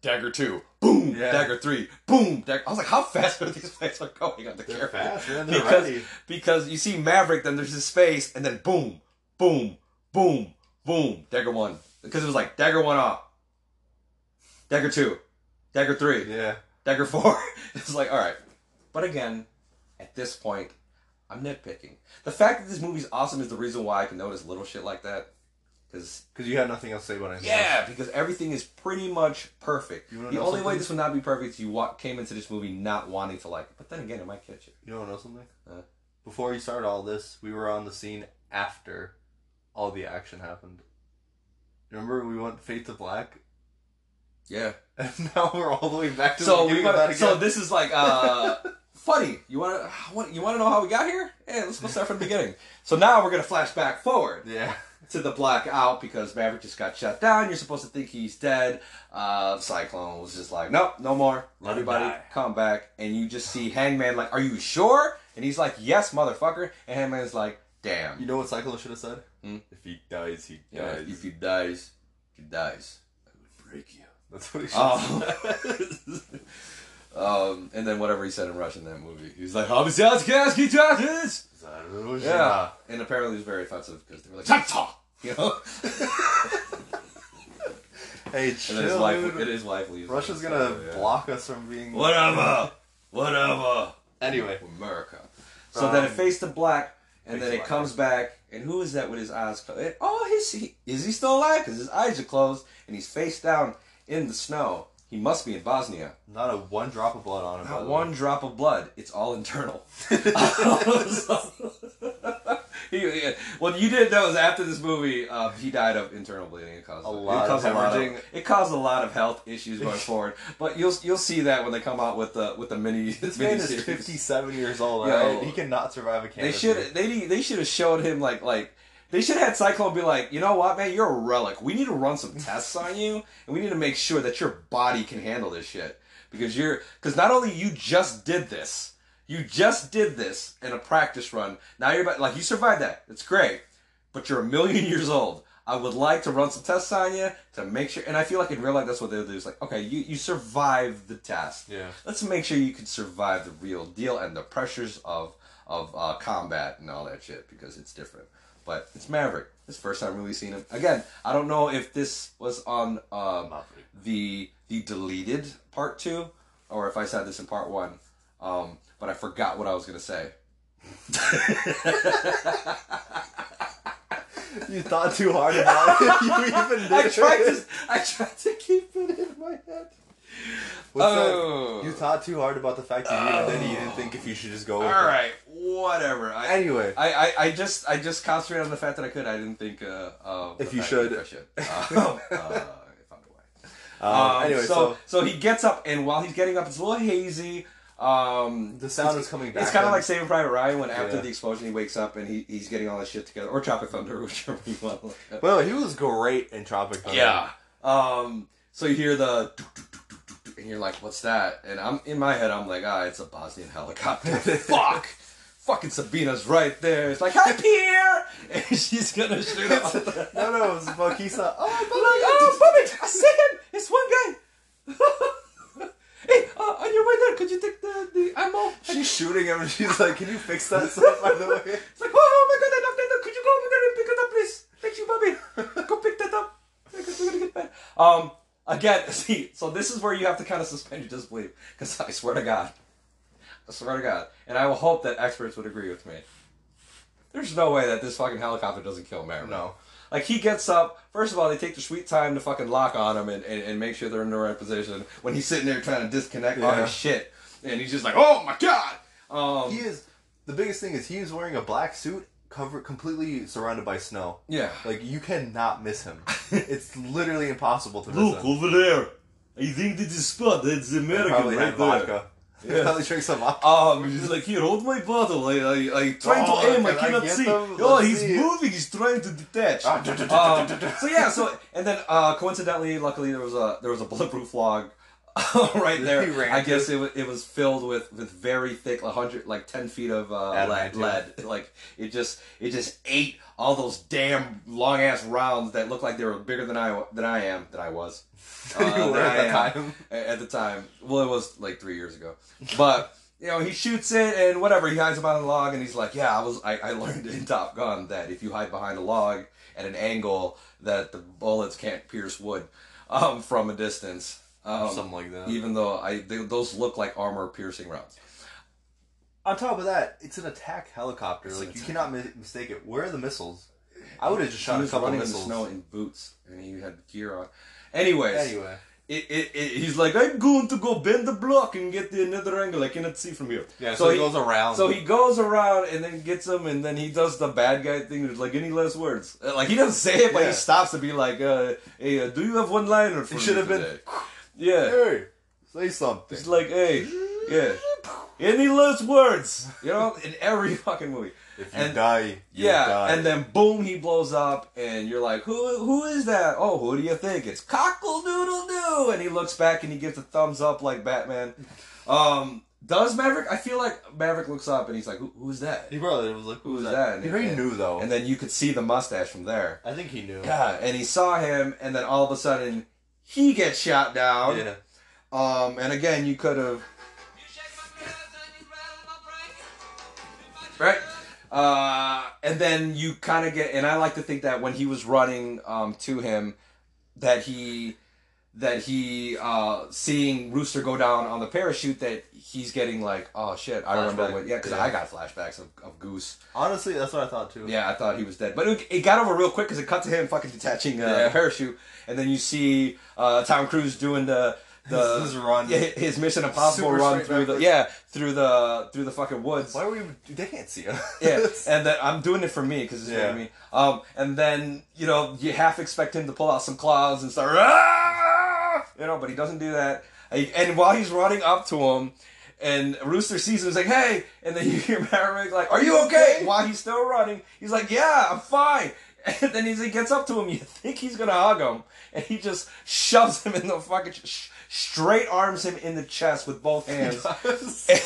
dagger two, boom, Yeah. dagger three, boom. Dagger. I was like, how fast are these guys are going on the They're carrier? fast, man. They're because ready. because you see Maverick, then there's his space, and then boom, boom, boom, boom, dagger one. Because it was like dagger one off, dagger two, dagger three, Yeah. dagger four. [laughs] it's like all right, but again, at this point, I'm nitpicking. The fact that this movie's awesome is the reason why I can notice little shit like that. Because you had nothing else to say about anything. yeah, because everything is pretty much perfect. You The only way this would not be perfect is you wa- came into this movie not wanting to like it. But then again, it might catch you. You don't know something? Uh. Before you started all this, we were on the scene after all the action happened. Remember we went Fate to Black? Yeah. [laughs] And now we're all the way back to the So we beginning of that again. so this is like uh [laughs] funny. You want to you want to know how we got here? Yeah, let's go start from the beginning. So now we're gonna flash back forward. yeah. [laughs] to the blackout because Maverick just got shut down. You're supposed to think he's dead. Uh, Cyclone was just like, nope, no more. Let Everybody die. come back. And you just see Hangman like, are you sure? And he's like, yes, motherfucker. And Hangman's like, damn. You know what Cyclone should have said? Hmm? If he dies, he Yeah, dies. if he dies, he dies. I would break you. That's what he should Oh. [laughs] um, and then whatever he said in Russian in that movie, he's like, "Habisyatsky Tatis." Yeah, and apparently it was very offensive because they were like, "Tata," [laughs] you know. [laughs] Hey, And chill, then his wife, dude. and his wife leaves. Russia's So, gonna yeah. block us from being. Whatever, [laughs] whatever. Anyway, America. So then it Um, fades to black, and then it black. comes back. And who is that with his eyes closed? Oh, his, he, is he still alive? Because his eyes are closed, and he's face down in the snow. He must be in Bosnia. not a one drop of blood on him. Not one way. drop of blood. It's all internal. [laughs] [laughs] What you didn't know is after this movie, uh, he died of internal bleeding. It caused A it lot caused of hemorrhaging. it caused a lot of health issues going [laughs] forward. But you'll you'll see that when they come out with the with the mini. This mini man is 57 years old, Yo. alright? He cannot survive a cancer. They should they they should have showed him like like they should have had Cyclone be like, you know what, man, you're a relic. We need to run some tests on you, and we need to make sure that your body can handle this shit because you're because not only you just did this, you just did this in a practice run. Now you're about, like you survived that. It's great, but you're a million [laughs] years old. I would like to run some tests on you to make sure, and I feel like in real life that's what they'll do. Is like, okay, you you survived the test Yeah. let's make sure you can survive the real deal and the pressures of of uh, combat and all that shit because it's different. But it's Maverick. It's the first time really seeing him. Again, I don't know if this was on um, the the deleted part two or if I said this in part one. Um, but I forgot what I was gonna say. [laughs] You thought too hard about it. you even [laughs] did. I tried to I tried to keep it in my head. [laughs] What's Oh. that? You thought too hard about the fact that you you didn't think if you should just go. All it. right, whatever. I, Anyway, I, I, I just I just concentrated on the fact that I could. I didn't think uh, [laughs] uh, If you should. I should. Uh, uh, I found a way. um, Um, anyway, so, so, so he gets up, and while he's getting up, it's a little hazy. Um, the sound is coming back. It's kind of like Saving Private Ryan when after Yeah. the explosion he wakes up and he, he's getting all this shit together, or Tropic Thunder, [laughs] whichever you want. to look at. Well, he was great in Tropic Thunder. Yeah. Um, so you hear the, doo, doo, and you're like, "What's that?" And I'm in my head, I'm like, "Ah, it's a Bosnian helicopter." [laughs] Fuck. Fucking Sabina's right there. It's like, "Hi, Pierre," [laughs] and she's gonna shoot up. [laughs] no, no, it was Bakisa. Oh, like, oh, Bobby, I see him. It's one guy. hey, uh, on your way there, could you take the, the ammo? She's shooting him and she's like, Can you fix that stuff, by the way? It's like, oh, oh my god, I knocked that up. Could you go over there and pick it up, please? Thank you, Bobby. Go pick that up. Because we're gonna get bad. Um, again, [laughs] see, so this is where you have to kind of suspend your disbelief. Because I swear to God, I swear to God, and I will hope that experts would agree with me. There's no way that this fucking helicopter doesn't kill Maverick. No. Like he gets up. First of all, they take the sweet time to fucking lock on him and, and, and make sure they're in the right position. When he's sitting there trying to disconnect all Yeah. his shit, and he's just like, "Oh my god!" Um, He is. The biggest thing is he is wearing a black suit covered completely surrounded by snow. yeah. Like you cannot miss him. [laughs] it's literally impossible to miss him. over there. I think this is spot. That's American Probably had vodka. Yeah. [laughs] Probably drink some vodka. Um, he's like, here, hold my bottle. I, I, I trying Oh, to aim. I can I cannot see. them? Oh, Let's he's see. moving. He's trying to detach. Ah, [laughs] Um, so yeah, so and then uh, coincidentally, luckily there was a there was a bulletproof log [laughs] right there. I guess it was it was filled with with very thick, like hundred like ten feet of uh, lead. Adamantium. Lead, like it just it just ate all those damn long ass rounds that looked like they were bigger than I than I am than I was. [laughs] Uh, You were than at I the am time. [laughs] at the time. Well, it was like three years ago, but. You know, he shoots it and whatever. He hides behind the log, and he's like, "Yeah, I was. I, I learned in Top Gun that if you hide behind a log at an angle, that the bullets can't pierce wood um, from a distance. Um, Something like that. even though I they, those look like armor piercing rounds. On top of that, it's an attack helicopter. It's like you attack. cannot mi- mistake it. Where are the missiles? I would have just shot he a couple running missiles. in the snow in boots, and he had gear on. Anyways, Anyway, it, it, it, he's like, I'm going to go bend the block and get the another angle. I cannot see from here. yeah. So, he goes around. So he goes around and then gets him, and then he does the bad guy thing. There's like any last words. Uh, Like he doesn't say it, but Yeah. he stops to be like, uh, "Hey, uh, do you have one liner for He should have been. Today?" Yeah, Hey, say something. it's like, "Hey, yeah, any last words?" You know, in every fucking movie. If you and- die, you Yeah, die. and then boom, he blows up, and you're like, "Who? Who is that?" Oh, who do you think? It's Cockle Doodle Doo, and he looks back and he gives a thumbs up like Batman. Um, does Maverick? I feel like Maverick looks up and he's like, Who, "Who's that?" he probably was like, Who's "Who's that? that?" He already And- knew though. And then you could see the mustache from there. I think he knew. Yeah, and he saw him, and then all of a sudden he gets shot down. Yeah. Um, and again, you could have right. Uh, and then you kind of get, and I like to think that when he was running um, to him, that he that he uh, seeing Rooster go down on the parachute, that he's getting like, oh shit, I remember Flashback. when, yeah, because Yeah. I got flashbacks of, of Goose. Honestly, that's what I thought too. Yeah, I thought he was dead, but it, it got over real quick because it cut to him fucking detaching uh, Yeah. the parachute, and then you see uh, Tom Cruise doing the [laughs] the His- his run. yeah, his Mission Impossible Super run through the yeah through the through the fucking woods. Why were you? They can't see us. Yeah, [laughs] and then I'm doing it for me because it's Yeah. for me. Um, and then you know you half expect him to pull out some claws and start, "Ah!" You know, but he doesn't do that. And while he's running up to him, and Rooster sees him, he's like, "Hey!" And then [laughs] you hear Maverick like, "Are you okay?" While he's still running, he's like, "Yeah, I'm fine." [laughs] And then he's, he gets up to him. [laughs] You think he's gonna hug him, and he just shoves him in the fucking sh- straight arms him in the chest with both hands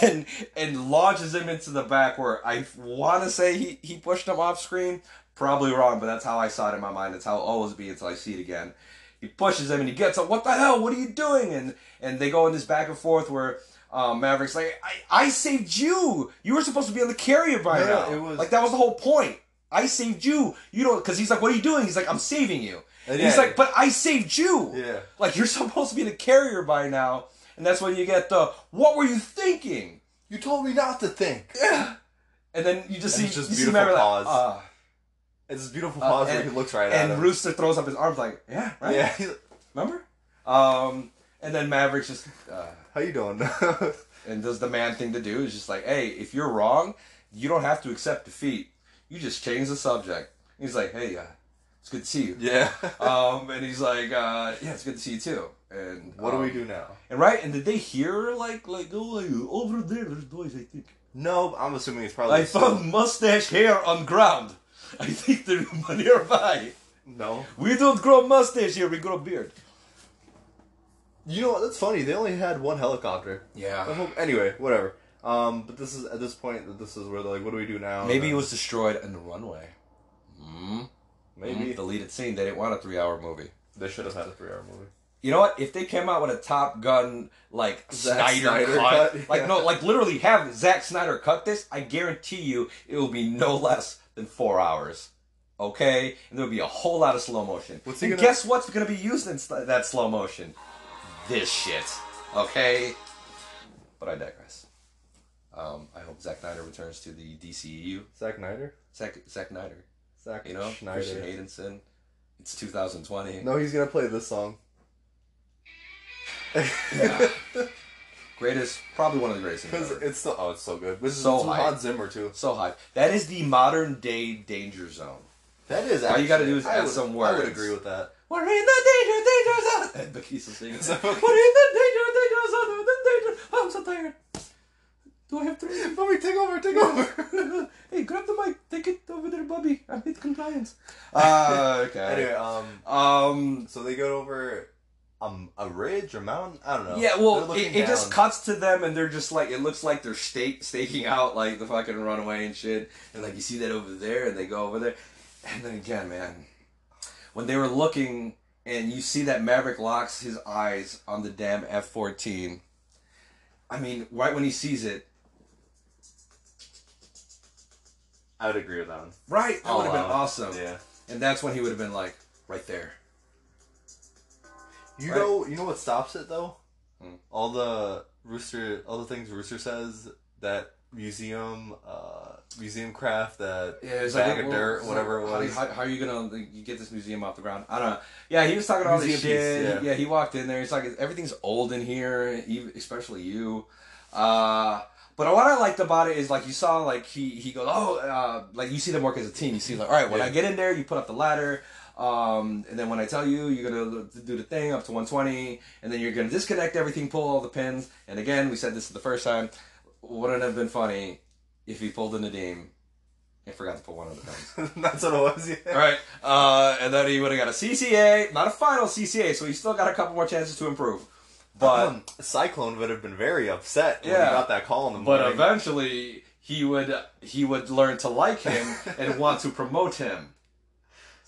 and and launches him into the back where I want to say he, he pushed him off screen. Probably wrong, but that's how I saw it in my mind. That's how it always be until I see it again. He pushes him and he gets up. What the hell? What are you doing? And and they go in this back and forth where um, Maverick's like, I, I saved you. You were supposed to be on the carrier by No, no, now. it was- like that was the whole point. I saved you. You don't because he's like, what are you doing? He's like, I'm saving you. And And he's yeah. like, but I saved you. Yeah. Like you're [laughs] supposed to be in the carrier by now, and that's when you get the what were you thinking? You told me not to think. Yeah. [laughs] And then you just And see just you see Maverick pause. like, ah. It's this beautiful Uh, and- where he looks right at and. Rooster throws up his arms like, yeah, right. Yeah. he's Remember? Um, and then Maverick's just uh, How you doing? [laughs] and does the man thing to do is just like, hey, if you're wrong, you don't have to accept defeat. You just change the subject. He's like, hey, uh, it's good to see you. yeah. [laughs] Um, and he's like, uh, yeah, it's good to see you too. And what do we um, do now? And right, and did they hear like like oh like, over there? There's noise. I think No, I'm assuming it's probably. I found mustache hair on ground. [laughs] I think they're [laughs] nearby. No. We don't grow mustache here. We grow beard. You know what? That's funny. They only had one helicopter. I Yeah. hope, anyway, whatever. Um, but this is at this point. This is where they're like, what do we do now? Maybe it was destroyed in the runway. Mm. maybe deleted scene. They didn't want a three-hour movie. they should have had a three-hour movie. You know what? If they came out with a Top Gun like Zack Snyder, Snyder cut, cut, like yeah. no, like literally have Zack Snyder cut this, I guarantee you it will be no [laughs] less than four hours. Okay, and there will be a whole lot of slow motion. What's he and gonna- guess what's going to be used in sl- that slow motion? This shit. Okay, but I digress. Um, I hope Zack Snyder returns to the DCEU. Zack Snyder. Zack Zack Snyder, Zack you know, Schneider. Christian Haydenson. It's 2020. No, he's gonna play this song. Yeah. [laughs] Greatest, probably one of the greatest. Because it's so oh, it's so good. This So is some hype. Hans Zimmer too. So high. That is the modern day danger zone. That is. All you gotta do is I add would- some I would agree with that. We're in the danger, danger zone. [laughs] And Bakisa. We're in the danger, danger zone. The danger. I'm so tired. Do I have three? [laughs] Bobby, take over, take [laughs] over. hey, grab the mic. Take it over there, Bobby. I'm hit compliance. Uh, okay. anyway, um, Um. so they go over um a ridge or mountain. I don't know. Yeah, well, it, it just cuts to them, and they're just like it looks like they're stake staking out like the fucking runaway and shit, and like you see that over there, and they go over there, and then again, man, when they were looking, and you see that Maverick locks his eyes on the damn F fourteen. I mean, right when he sees it, I would agree with that one. right, that would have been awesome, Yeah. and that's when he would have been like, right there. You Right. know, you know what stops it though? Hmm. All the rooster, all the things rooster says that museum uh, museum craft that Yeah, it's bag like of well, dirt, so whatever it how, was. How, how are you gonna like, you get this museum off the ground? I don't know. Yeah, he was talking all this Museum shit. piece, yeah. yeah. he walked in there. He's like, everything's old in here, especially you. Uh, but what I liked about it is like you saw like he he goes oh uh, like you see them work as a team. You see like all right when Yeah. I get in there, you put up the ladder. Um, and then when I tell you, you're gonna do the thing up to 120, and then you're gonna disconnect everything, pull all the pins. And again, we said this the first time. Wouldn't it have been funny if he pulled in the Nadim and forgot to pull one of the pins. [laughs] That's what it was. Yeah. All right, uh, and then he would have got a CCA, not a final CCA, so he still got a couple more chances to improve. But Um, Cyclone would have been very upset when Yeah. he got that call in the morning. but eventually he would he would learn to like him [laughs] and want to promote him.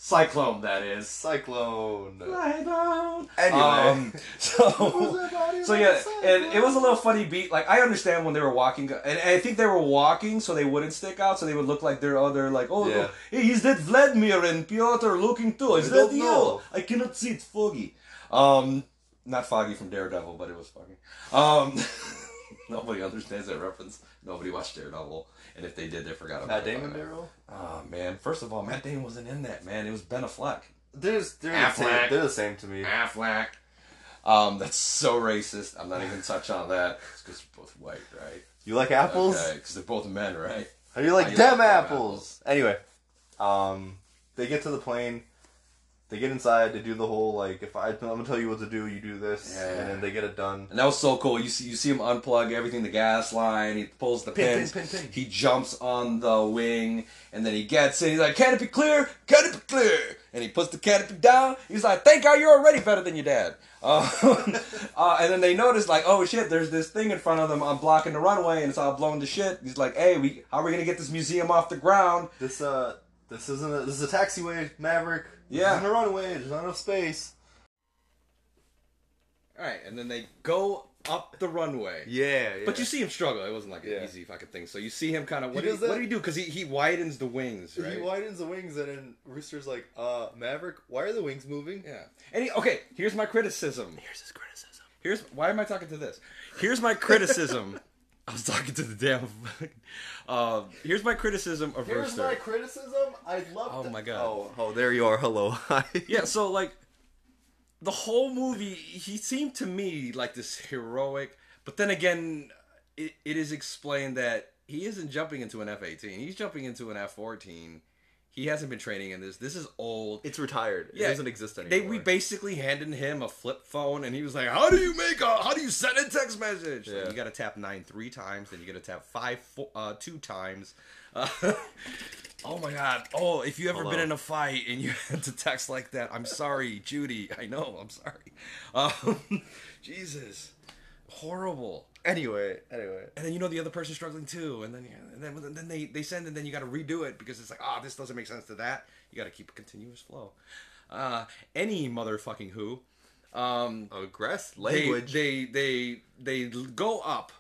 Cyclone, that is. Cyclone. Cyclone. Anyway. Um, [laughs] so [laughs] so yeah, and it was a little funny beat. Like I understand when they were walking, and I think they were walking so they wouldn't stick out, so they would look like they're other like, oh, Yeah. hey, is that Vladimir and Piotr looking too? Is I that you? know. I cannot see. It's foggy. Um, not foggy from Daredevil, but it was foggy. Um, [laughs] nobody understands that reference. Nobody watched Daredevil, and if they did, they forgot about Matt. Damon Daryl? Oh man! First of all, Matt Damon wasn't in that. Man, it was Ben Affleck. They're, they're, the same, they're the same to me. Affleck. Um, that's so racist. I'm not even touch on that. It's because they're both white, right? You like apples? Okay, because they're both men, right? Are you like them like them apples? Anyway, um, they get to the plane. They get inside. They do the whole like, if I, I'm gonna tell you what to do, you do this, Yeah. and then they get it done. And that was so cool. You see, you see him unplug everything, the gas line. He pulls the Pin, pins. pin, pin, pin. He jumps on the wing, and then he gets in. He's like, "Canopy clear, canopy clear," and he puts the canopy down. He's like, "Thank God, you're already better than your dad." Uh, [laughs] uh, and then they notice, like, "Oh shit, there's this thing in front of them. I'm blocking the runway, and it's all blown to shit." He's like, "Hey, we, how are we gonna get this museum off the ground?" This uh, this isn't a, this is a taxiway, Maverick. Yeah. this isn't a runway. There's not enough space. All right, and then they go up the runway. Yeah, yeah. But you see him struggle. It wasn't like an Yeah. easy fucking thing. So you see him kind of what, He do you, does what that- do you do? Because he, he widens the wings, right? He widens the wings, and then Rooster's like, "Uh, Maverick, why are the wings moving?" yeah. And he, okay, here's my criticism. Here's his criticism. Here's why am I talking to this? Here's my criticism. [laughs] I was talking to the damn. uh, here's my criticism of Here's Rooster. my criticism. I love. Oh to- my God. Oh, oh, there you are. Hello. [laughs] Hi. Yeah, so like the whole movie, he seemed to me like this heroic, but then again, it, it is explained that he isn't jumping into an F eighteen. He's jumping into an F fourteen. He hasn't been training in this. This is old. It's retired. Yeah, it doesn't exist anymore. They we basically handed him a flip phone, and he was like, "How do you make a? How do you send a text message? Like, you got to tap nine three times, then you got to tap five four, uh, two times." Uh, [laughs] oh my god! Oh, if you ever Hello. been in a fight and you [laughs] had to text like that, I'm sorry, Judy. I know, I'm sorry. Um, [laughs] Jesus, horrible. Anyway, anyway. And then you know the other person's struggling too, and then and then then they they send and then you got to redo it because it's like ah this doesn't make sense to that. You got to keep a continuous flow. Uh, any motherfucking who, um, Aggress language. They they they. They go up.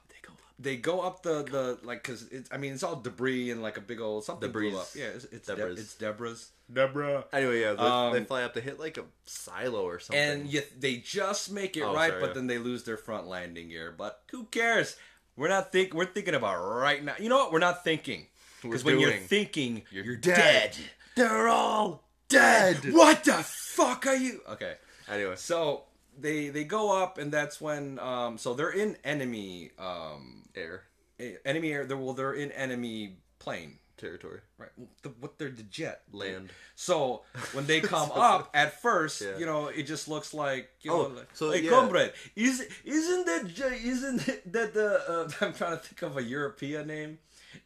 They go up the the like because it's I mean it's all debris and like a big old something blew Debris. up. Yeah, it's it's, Deb- Deborah's. it's Deborah's. Deborah. Anyway, yeah, they, Um, they fly up. They hit like a silo or something. And you, they just make it Oh, right, sorry, but yeah. then they lose their front landing gear. But who cares? We're not think. We're thinking about right now. You know what? We're not thinking because We're when you're thinking, you're, dead. dead. they're all dead. What the fuck are you? Okay, Anyway, so they they go up, and that's when um so they're in enemy um air enemy air. They're well they're in enemy plane. territory, Right, the, what they're the jet land. So when they [laughs] come up at first, Yeah. you know, it just looks like you Oh, know, like, so, hey, yeah. comrade, is isn't that isn't [laughs] that the uh, [laughs] I'm trying to think of a European name,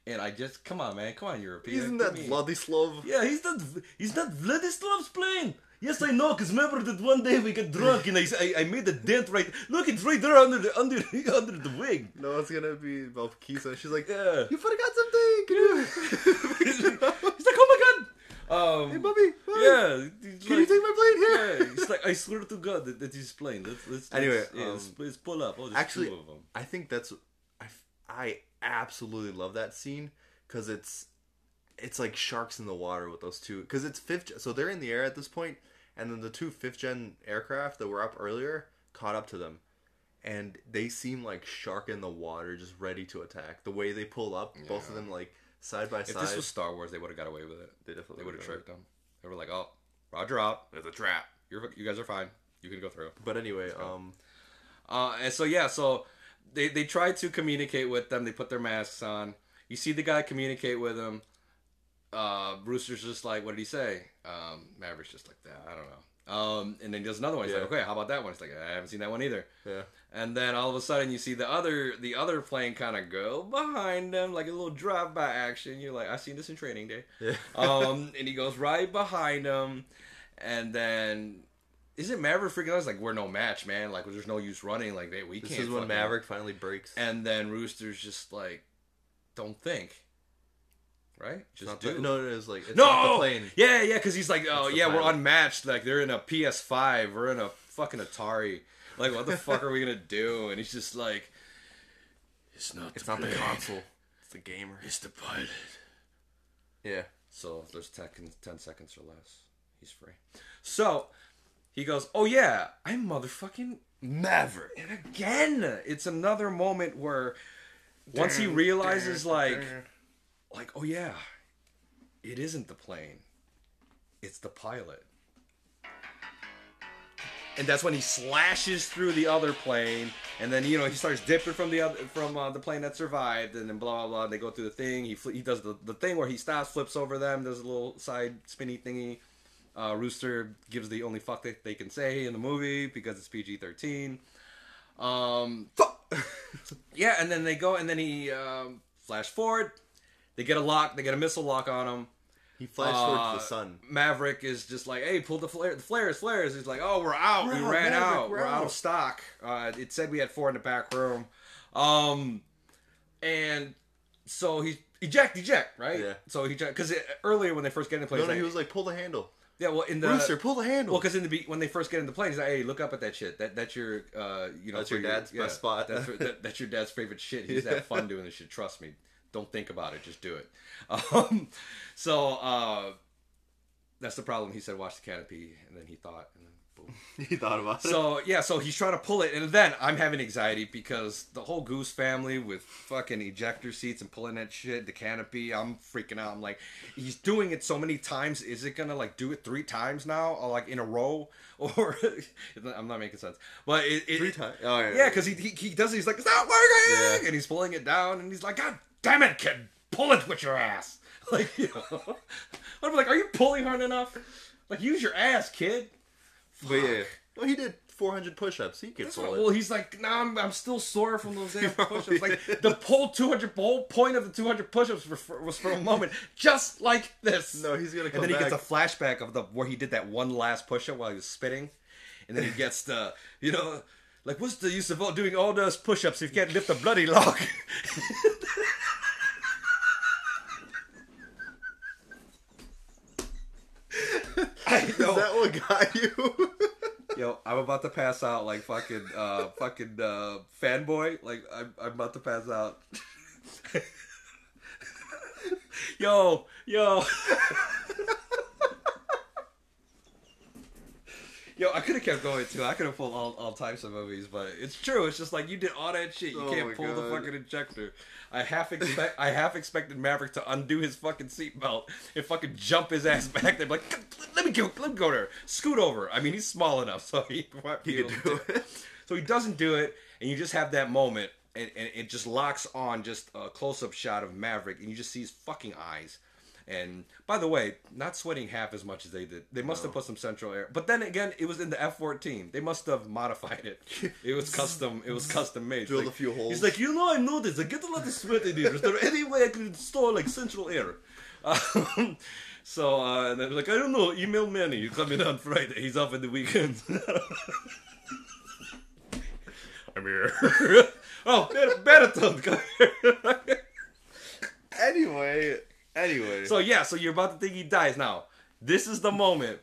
and I just come on, man, come on, European. Isn't that Vladislav? Yeah, he's not. He's not Vladislav's plane. Yes, I know. Cause remember that one day we got drunk and I, I, I made a dent right. Look, it's right there under the under [laughs] under the wing. No, it's gonna be Valkisa. She's like, Yeah. you forgot something. Can you? [laughs] He's like, oh my god. Um, hey, Bobby. Bobby, yeah. Can you take my plane Yeah, here? it's like I swear to God that, that he's playing. Let's let's Anyway, let's, yeah, um, let's, let's pull up. Oh, actually, two of them. I think that's I, I absolutely love that scene because it's it's like sharks in the water with those two because it's fifth so they're in the air at this point and then the two fifth gen aircraft that were up earlier caught up to them and they seem like shark in the water, just ready to attack. The way they pull up, both of them like side by If side. this was Star Wars, they would have got away with it. they definitely would have tricked them. They were like, "Oh, Roger out. There's a trap. You're you guys are fine. You can go through." But anyway, um, Uh, and so yeah, so they they try to communicate with them. They put their masks on. You see the guy communicate with them. Uh, Rooster's just like, what did he say? Um, Maverick's just like that. I don't know. Um, and then there's another one. He's Yeah. like, okay, how about that one? He's like, I haven't seen that one either. yeah, And then all of a sudden, you see the other the other plane kind of go behind them, like a little drive by action. You're like, I've seen this in Training Day. yeah. [laughs] Um, and he goes right behind them, and then isn't Maverick freaking out? He's like, we're no match, man. Like, there's no use running. Like, they, we this can't. This is when fucking-" Maverick finally breaks. And then Rooster's just like, don't think, right? Just not do. the, no, it is like it's no, not the plane. yeah, yeah, because he's like, oh yeah, we're unmatched. Like they're in a PS5, we're in a fucking Atari. Like, what the [laughs] fuck are we gonna do? And he's just like, it's not. It's the not the console. It's the gamer. It's the pilot. Yeah. So if there's 10, 10 seconds or less, he's free. So he goes, Oh yeah, I'm motherfucking Maverick. And again, it's another moment where once he realizes like like, oh yeah, it isn't the plane. It's the pilot. And that's when he slashes through the other plane, and then you know he starts dipping from the other from uh, the plane that survived, and then blah blah blah. They go through the thing. He fl- he does the, the thing where he stops, flips over them, does a little side spinny thingy. Uh, Rooster gives the only fuck that they can say in the movie because it's PG thirteen. Um, [laughs] yeah, and then they go, and then he um, flash forward. They get a lock. They get a missile lock on him. He flashed towards Uh, the sun. Maverick is just like, hey, pull the flare, the flares, flares. He's like, oh, we're out. We're we out, ran Maverick, out. we're We're, out. out." of stock. Uh, it said we had four in the back room. Um, and so he eject, eject, right? Yeah. So he because earlier when they first get in the plane, No, no, he's he was like, pull the handle. yeah, well, in the Rooster, pull the handle. well, because in the when they first get in the plane, he's like, "Hey, look up at that shit. That that's your uh, you know, That's your dad's best spot." That's, that, [laughs] that's your dad's favorite shit. He's that fun doing this shit. Trust me. Don't think about it. Just do it. [laughs] Um, so uh, that's the problem. He said, "Watch the canopy," and then he thought, and. [laughs] he thought about it. So yeah, so he's trying to pull it, and then I'm having anxiety because the whole Goose family with fucking ejector seats and pulling that shit, the canopy, I'm freaking out. I'm like, he's doing it so many times. Is it gonna like do it three times now, or like in a row, [laughs] or I'm not making sense. But it, it Three times. Oh, yeah. yeah, because he, he he does. it, He's like, it's not working, Yeah. and he's pulling it down, and he's like, God damn it, kid, pull it with your ass. [laughs] Like, you know, I'm like, are you pulling hard enough? Like, use your ass, kid. But yeah, yeah. Well, he did 400 push-ups. He could That's pull it. well, he's like, nah, I'm, I'm still sore from those damn [laughs] push-ups. Like the whole 200, the whole point of the 200 push-ups was for, was for a moment, [laughs] just like this. no, he's gonna come and then he gets a flashback of the where he did that one last push-up while he was spitting, and then he [laughs] gets the, you know, like what's the use of all, doing all those push-ups if you can't lift a bloody log? Is that what got you? [laughs] Yo, I'm about to pass out like fucking uh fucking uh fanboy. Like I'm I'm about to pass out. [laughs] yo, yo. [laughs] Yo, I could have kept going too. I could have pulled all, all types of movies, but it's true. It's just like you did all that shit. You Oh can't pull the fucking ejector. I half expect I half expected Maverick to undo his fucking seatbelt and fucking jump his ass back there. Be like, let me go, let me go there, scoot over. I mean, he's small enough, so he [laughs] might be he able could to do it. so he doesn't do it, and you just have that moment, and, and it just locks on just a close up shot of Maverick, and you just see his fucking eyes. And by the way, not sweating half as much as they did. They must have put some central air. But then again, it was in the F fourteen. They must have modified it. It was custom. It was custom made. Drilled Like- a few holes. He's like, you know, I know this. I get a lot of sweat in here. Is there any way I could install like central air? [laughs] Um, so uh, and then like, I don't know. Email Manny. You coming on Friday? He's off in the weekend. [laughs] I'm here. [laughs] oh, Bar- Baraton, come here. Anyway, anyway. so yeah, so you're about to think he dies now. This is the moment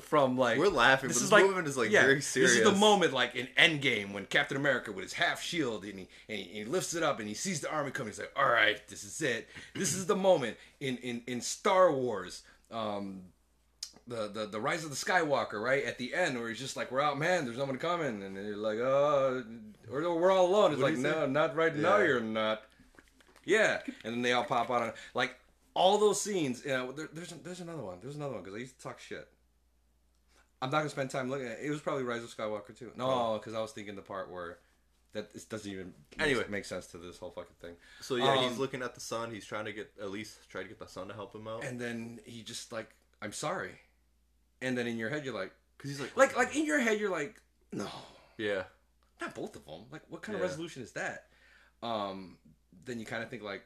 from like We're laughing, This but is this like moment is, like, yeah, very serious. This is the moment like in Endgame when Captain America with his half shield and he, and he and he lifts it up and he sees the army coming. He's like, "All right, this is it. This is the moment in in in Star Wars." Um, the, the the rise of the Skywalker, right at the end, where he's just like, "We're out, man. There's no one coming," and they're like, "Oh, we're, we're all alone." It's What like, "No, not right now. You're not." Yeah, and then they all pop out on like all those scenes. You know, there, there's there's another one. There's another one because I used to talk shit. I'm not gonna spend time looking at it. It was probably Rise of Skywalker too. No, because I was thinking the part where that this doesn't even Anyway. make, make sense to this whole fucking thing. So yeah, Um, he's looking at the sun. He's trying to get at least try to get the sun to help him out. And then he just like, I'm sorry. And then in your head you're like, Because he's like, like like in your head you're like, no, yeah, not both of them. Like what kind Yeah. of resolution is that? Um, then you kind of think like,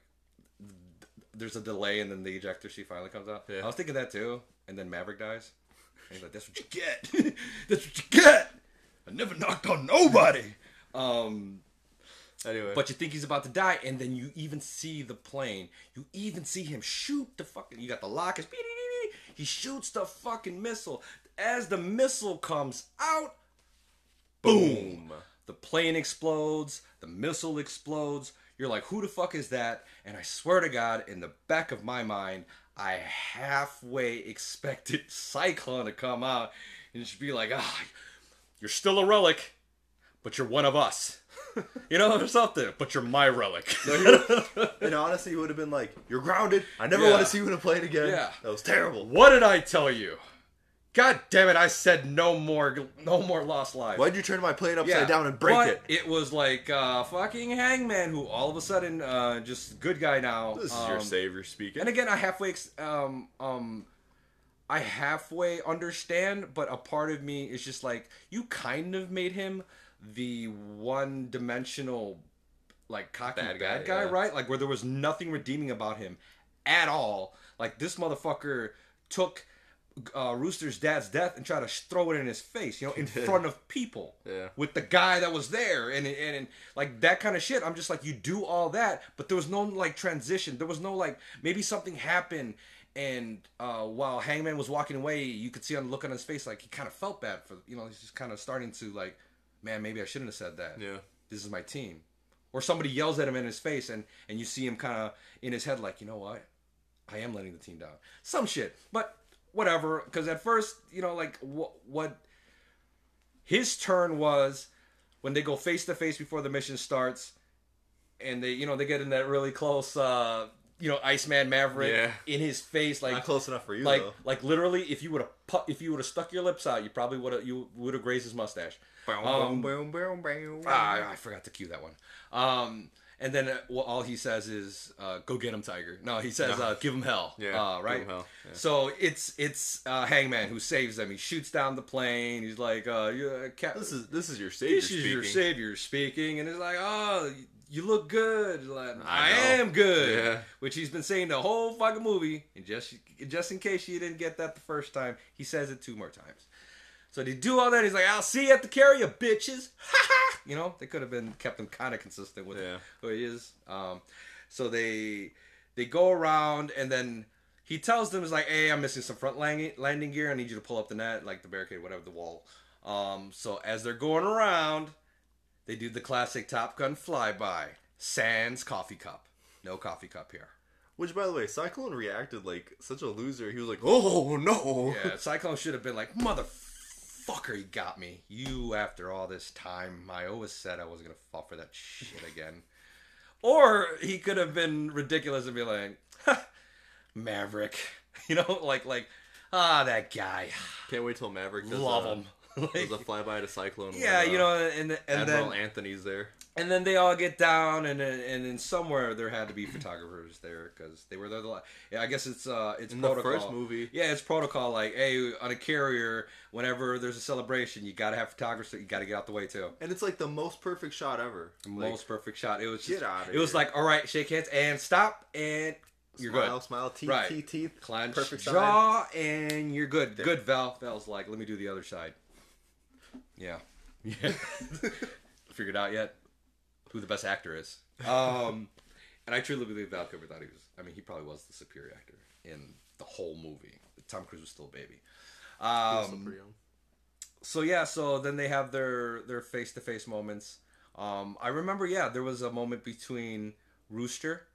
there's a delay and then the ejector seat finally comes out. Yeah. I was thinking that too. And then Maverick dies. And he's like, that's what you get. [laughs] that's what you get. I never knocked on nobody. Um, Anyway, but you think he's about to die, and then you even see the plane. You even see him shoot the fucking. You got the lockers. He shoots the fucking missile. As the missile comes out, boom. The plane explodes. The missile explodes. You're like, who the fuck is that? And I swear to God, in the back of my mind, I halfway expected [laughs] Cyclone to come out and just be like, ah, you're still a relic, but you're one of us. [laughs] You know, or something. But you're my relic. in honesty, he would have been like, "You're grounded. I never Yeah. want to see you in a plane again." Yeah. that was terrible. what did I tell you? God damn it! I said no more, no more lost lives. Why'd you turn my plane upside down and break but it? It was like uh, fucking Hangman, who all of a sudden uh, just good guy now. This is your Um, savior speaking. And again, I halfway um um I halfway understand, but a part of me is just like you kind of made him the one dimensional like cocky bad, Bad guy, guy, yeah. right? Like where there was nothing redeeming about him at all. Like this motherfucker took uh, Rooster's dad's death and try to throw it in his face, you know, in [laughs] front of people Yeah. with the guy that was there and, and and like that kind of shit. I'm just like, you do all that, but there was no like transition. There was no like maybe something happened, and uh, while Hangman was walking away, you could see on the look on his face like he kind of felt bad for you know he's just kind of starting to like, man, maybe I shouldn't have said that. Yeah. This is my team, or somebody yells at him in his face, and and you see him kind of in his head like, you know what, I am letting the team down. Some shit, but whatever. Because at first, you know, like what what his turn was when they go face to face before the mission starts, and they you know they get in that really close, uh, you know, Iceman Maverick Yeah. in his face, like Not close enough for you like though. like literally, if you would have pu- if you would have stuck your lips out, you probably would have you would have grazed his mustache. Um, boom, boom, boom. Ah, I forgot to cue that one. Um, and then uh, well, all he says is, uh, "Go get him, Tiger." No, he says, uh, "Give him hell." Yeah, uh, give right. him hell, yeah. So it's it's uh, Hangman who saves them. He shoots down the plane. He's like, uh, Cap- This is this is your savior "This is speaking. your savior speaking," and it's like, "Oh, you look good." Like, I, I am good. Yeah. Which he's been saying the whole fucking movie. And just just in case you didn't get that the first time, he says it two more times. So they do all that. He's like, "I'll see you at the carrier, bitches." [laughs] you know, they could have been kept him kind of consistent with Yeah. who he is. Um, so they they go around, and then he tells them, "Is like, hey, I'm missing some front landing, landing gear. I need you to pull up the net, like the barricade, whatever, the wall." Um, so as they're going around, they do the classic Top Gun flyby. Sans coffee cup. No coffee cup here. Which, by the way, Cyclone reacted like such a loser. He was like, "Oh no!" Yeah, Cyclone should have been like, motherfucker, you got me. You, after all this time, I always said I wasn't going to fall for that shit again. Or he could have been ridiculous and be like, Maverick. [laughs] You know, like, like, ah, that guy. [sighs] Can't wait till Maverick does Love a, him. [laughs] does Like, a flyby to Cyclone. yeah, when, uh, you know, and, and Admiral then Anthony's there. And then they all get down, and then- and then somewhere there had to be photographers there because they were there. The, yeah, I guess it's uh, it's In the protocol. first movie. Yeah, it's protocol. Like, hey, on a carrier, whenever there's a celebration, you gotta have photographers. You gotta get out the way too. And it's like the most perfect shot ever. The Like, most perfect shot. It was just, get just, outta It was like, all right, shake hands and stop, and you're smile, good. smile, teeth, Right. teeth, teeth. Clench perfect side. jaw, and you're good. Good, Val. Val's like, let me do the other side. Yeah, yeah. [laughs] [laughs] Figured out yet who the best actor is. Um, [laughs] and I truly believe Val Kilmer thought he was. I mean, he probably was the superior actor in the whole movie. Tom Cruise was still a baby. He was still Um, pretty young. so yeah, so then they have their their face to face moments. Um, I remember, yeah, there was a moment between Rooster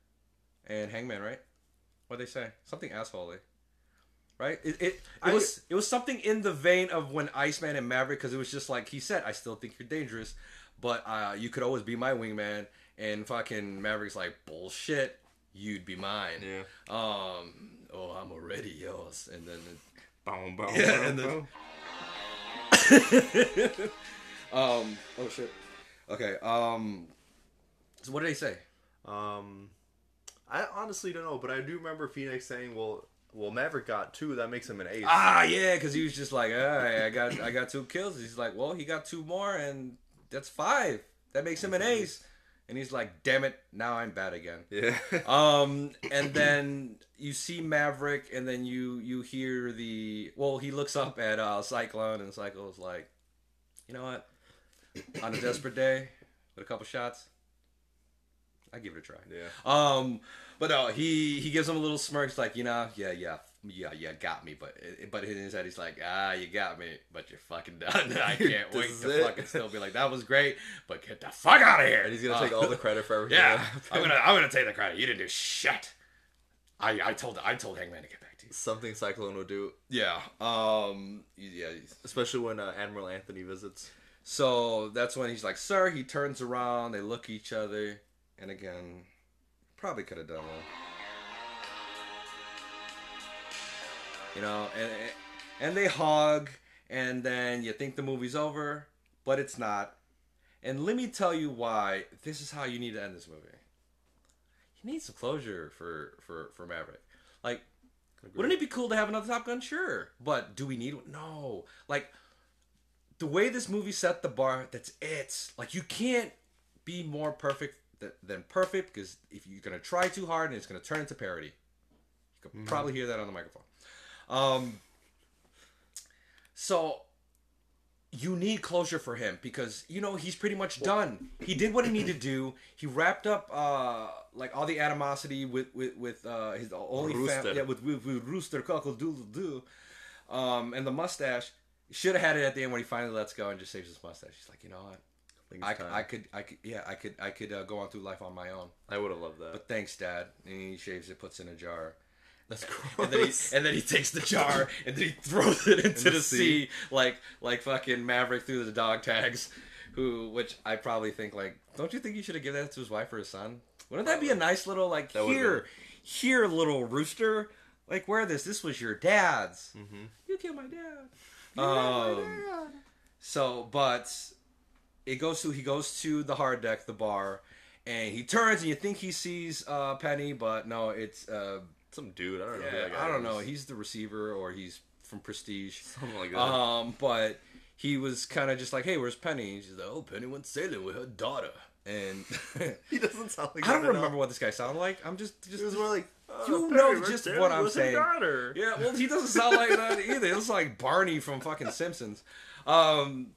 and Hangman, right? What they say? Something assholey. right? It it, it I- was it was something in the vein of when Iceman and Maverick, because it was just like he said, I still think you're dangerous, but uh, you could always be my wingman. And fucking Maverick's like bullshit. You'd be mine. Yeah. Um. Oh, I'm already yours. And then. Boom, boom, [laughs] Yeah, boom, and then- boom. [laughs] um. Oh shit. Okay. Um. So what did they say? Um, I honestly don't know, but I do remember Phoenix saying, "Well, well, Maverick got two. That makes him an ace." Ah, yeah, because he was just like, "Hey, I got, I got two kills." He's like, "Well, he got two more, and that's five. That makes him an ace." And he's like, "Damn it, now I'm bad again." Yeah. [laughs] Um, and then you see Maverick, and then you you hear the well, he looks up at uh, Cyclone, and Cyclone's like, "You know what? On a desperate day, with a couple shots, I give it a try." yeah. Um, but no, he he gives him a little smirk. He's like, you know, yeah, yeah, yeah, yeah, got me. But but in his head, he's like, ah, you got me, but you're fucking done. [laughs] I can't wait to it. fucking still be like, that was great, but get the fuck out of here. And he's gonna Uh, take all the credit for everything. Yeah, that. I'm gonna I'm gonna take the credit. You didn't do shit. I I told I told Hangman to get back to you. Something Cyclone would do, Yeah. Um. Yeah. especially when uh, Admiral Anthony visits. So that's when he's like, "Sir." He turns around. They look each other, and again, probably could have done one. You know, and and they hug, and then you think the movie's over, but it's not. And let me tell you why. This is how you need to end this movie. You need some closure for for for Maverick. Like, wouldn't it be cool to have another Top Gun? Sure, but do we need one? No. Like, the way this movie set the bar, that's it. Like you can't be more perfect th- than perfect because if you're gonna try too hard and it's gonna turn into parody. You could mm-hmm. probably hear that on the microphone. Um. So you need closure for him because you know he's pretty much done. He did what he needed to do. He wrapped up uh like all the animosity with with with uh his only. Yeah, with, with with Rooster Cockle Doodle Doo, um, and the mustache. Should have had it at the end when he finally lets go and just saves his mustache. He's like, you know what? think I. I could I could yeah I could I could uh, go on through life on my own. I would have loved that. But thanks, Dad. And he shaves it, puts it in a jar. That's And then, he, [laughs] and then he takes the jar and then he throws it into the the, sea. like like fucking Maverick through the dog tags. Who, which I probably think like, don't you think you should have given that to his wife or his son? Wouldn't that be a nice little like That here, here, little rooster, like wear this. This was your dad's. You killed my dad. You Um, so, but it goes to he goes to the hard deck, the bar, and he turns and you think he sees uh, Penny, but no, it's uh, Some dude. I don't know. yeah, guy I don't know. He's the receiver or he's from Prestige. something like that. Um, but he was kind of just like, "Hey, where's Penny?" And she's like, "Oh, Penny went sailing with her daughter." And [laughs] he doesn't sound like. I don't remember what this guy sounded like. I'm just just was more like. You "Oh, know just what I'm saying. daughter." Yeah, well, he doesn't sound like that [laughs] either. It looks like Barney from fucking Simpsons. Um,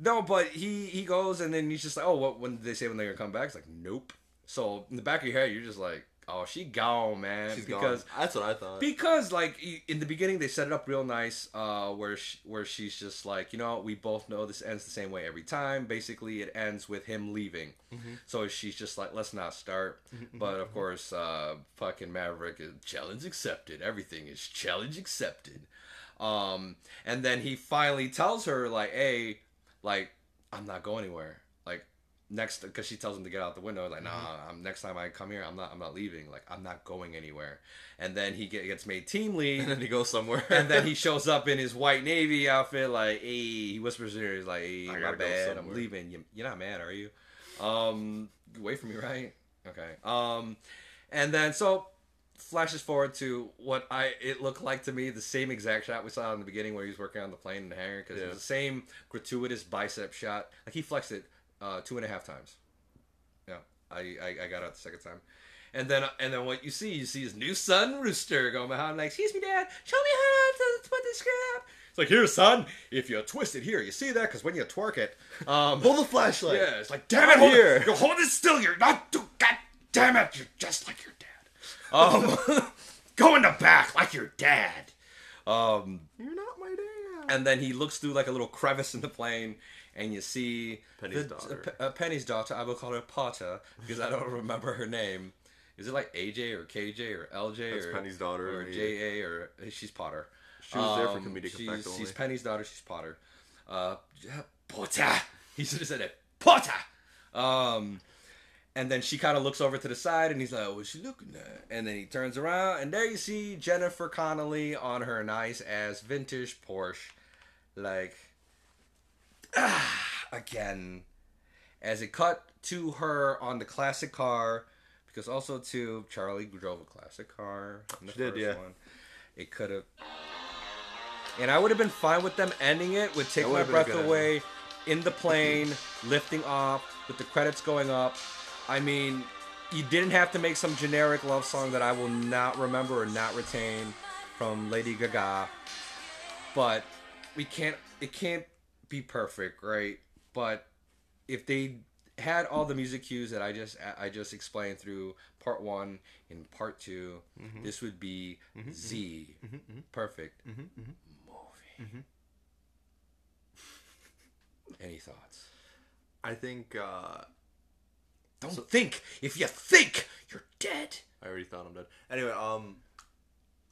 no, but he he goes and then he's just like, oh, what? When did they say when they're gonna come back? It's like, nope. So in the back of your head, you're just like, oh, she gone, man. She's because gone. That's what I thought. because like in the beginning they set it up real nice uh where she, where she's just like you know we both know this ends the same way every time. Basically it ends with him leaving. So she's just like let's not start. But of course uh fucking maverick challenge accepted. Everything is challenge accepted. Um and then he finally tells her like hey like i'm not going anywhere next because she tells him to get out the window like nah I'm, next time i come here i'm not i'm not leaving like i'm not going anywhere. And then he get, gets made team lead. [laughs] And then he goes somewhere. and then he [laughs] shows up in his white navy outfit like hey he whispers in her he's like hey my bad i'm leaving. You, you're not mad are you? Um wait for me right? Okay. Um and then so flashes forward to what I it looked like to me the same exact shot we saw in the beginning where he was working on the plane in the hangar because it was the same gratuitous bicep shot. Like he flexed it uh, two and a half times yeah I, I I got out the second time and then and then what you see you see his new son Rooster going behind like excuse me dad show me how to put this crap it's like here son if you twist it here you see that because when you twerk it um [laughs] hold the flashlight. yeah, it's like, damn it, hold here. it, you hold it still. You're not, do, God damn it, you're just like your dad. Um, go in the back like your dad. Um, You're not my dad. and then he looks through like a little crevice in the plane, and you see Penny's the- daughter. uh, uh, Penny's daughter. I will call her Potter because I don't [laughs] remember her name. Is it like AJ or KJ or LJ That's or Penny's daughter or. JA or she's Potter. She was there for Um, comedic she's, effect only. She's Penny's daughter. She's Potter. Uh, Potter. [laughs] He should have said it. Potter. Um, and then she kind of looks over to the side, and he's like, "What's she looking at?" And then he turns around, and there you see Jennifer Connelly on her nice ass vintage Porsche, like, [sighs] again, as it cut to her on the classic car, because also too Charlie drove a classic car. In the She did, yeah. One. It could have. And I would have been fine with them ending it with Take My would've been a Breath Away in the plane, lifting off, with the credits going up. I mean, you didn't have to make some generic love song that I will not remember or not retain from Lady Gaga. But we can't, it can't be perfect, right? But if they had all the music cues that I just I just explained through part one and part 2 Mm-hmm. this would be Z perfect movie. Mm-hmm. Any thoughts? I think uh, Don't think. If you think, you're dead. I already thought I'm dead. Anyway, um,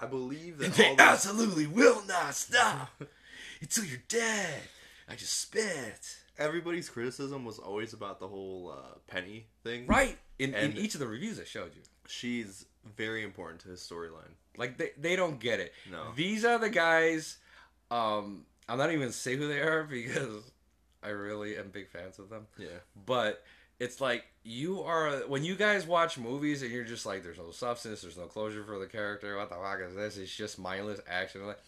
I believe that [laughs] They absolutely will not stop [laughs] until you're dead. I just spit. everybody's criticism was always about the whole uh, Penny thing. Right. In, in And- each of the reviews I showed you. She's very important to his storyline. Like they, they don't get it. No. These are the guys. Um, I'm not even gonna say who they are [laughs] because I really am big fans of them. Yeah. But it's like you are when you guys watch movies and you're just like, there's no substance, there's no closure for the character. What the fuck is this? It's just mindless action. Like,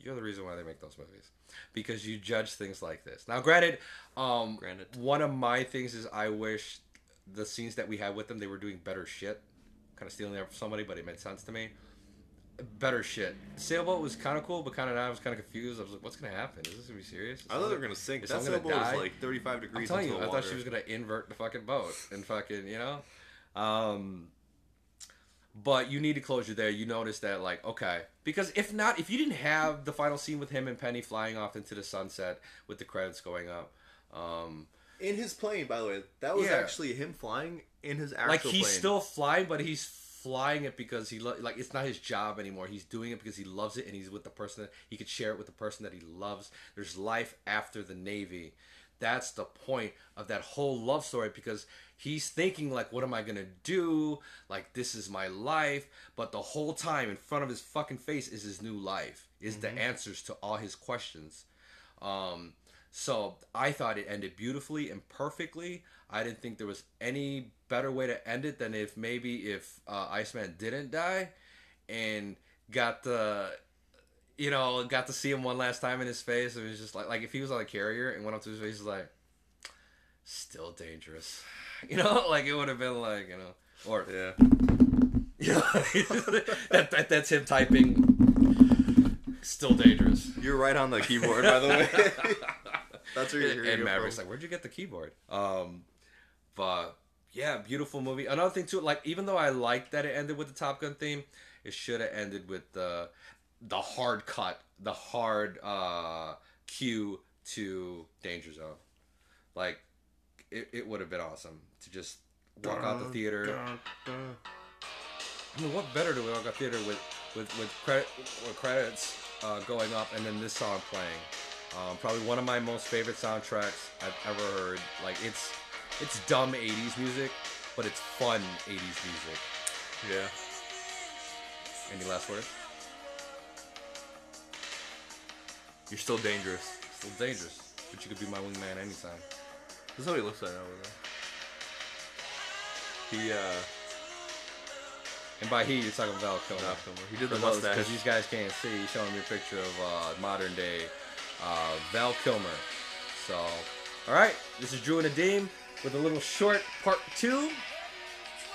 you're the reason why they make those movies because you judge things like this. Now, granted, um, Granted. one of my things is I wish the scenes that we had with them they were doing better shit. Kind of stealing that from somebody, but it made sense to me. Better shit. Sailboat was kind of cool, but kind of I was kind of confused. I was like, "What's gonna happen? Is this gonna be serious?" Is I thought they were gonna sink. is That someone gonna sailboat was like 35 I'm telling into you, the I water. thought she was gonna invert the fucking boat and fucking, you know. Um, but you need to closure there. You notice that, like, okay, because if not, if you didn't have the final scene with him and Penny flying off into the sunset with the credits going up, um, in his plane, by the way. That was Yeah. actually him flying in his actual like he's plane. still flying, but he's flying it because he lo- like it's not his job anymore. He's doing it because he loves it and he's with the person that he could share it with the person that he loves. There's life after the Navy. That's the point of that whole love story because he's thinking like what am I going to do? Like this is my life, but the whole time in front of his fucking face is his new life. Is the answers to all his questions. Um, so I thought it ended beautifully and perfectly. I didn't think there was any better way to end it than if maybe if uh, Iceman didn't die and got the, you know, got to see him one last time in his face. It was just like like if he was on a carrier and went up to his face, he's like, still dangerous, [laughs] you know, [laughs] like it would have been like you know, or Yeah. [laughs] you know, that, that that's him typing, still dangerous. You're right on the keyboard, by the way. That's where you're hearing and Maverick's from. like, "Where'd you get the keyboard?" Um, but yeah, beautiful movie. Another thing too, like even though I liked that it ended with the Top Gun theme, it should have ended with the the hard cut, the hard uh, cue to Danger Zone. Like it, it would have been awesome to just walk out the theater. Dun, dun. I mean, what better to walk out theater with with with, credit, with credits uh, going up and then this song playing? Um, probably one of my most favorite soundtracks I've ever heard. Like it's it's dumb '80s music, but it's fun '80s music. Yeah. Any last words? You're still dangerous. Still dangerous, but you could be my wingman anytime. This is how he looks like over there. He, uh, And by he, you're talking Val Kilmer. Val Kilmer. He did the Because mustache. these guys can't see. He's showing me a picture of uh, modern day uh, Val Kilmer. So, all right, this is Drew and Adim with a little short part two.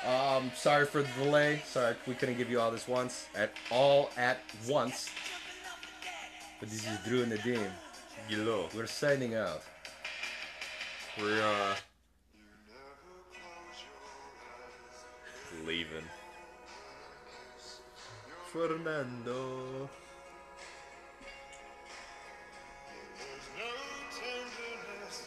Um, sorry for the delay. Sorry we couldn't give you all this once at all at once. But this is Drew and Adim. Gilo. We're signing out. We're, uh, leaving. Fernando.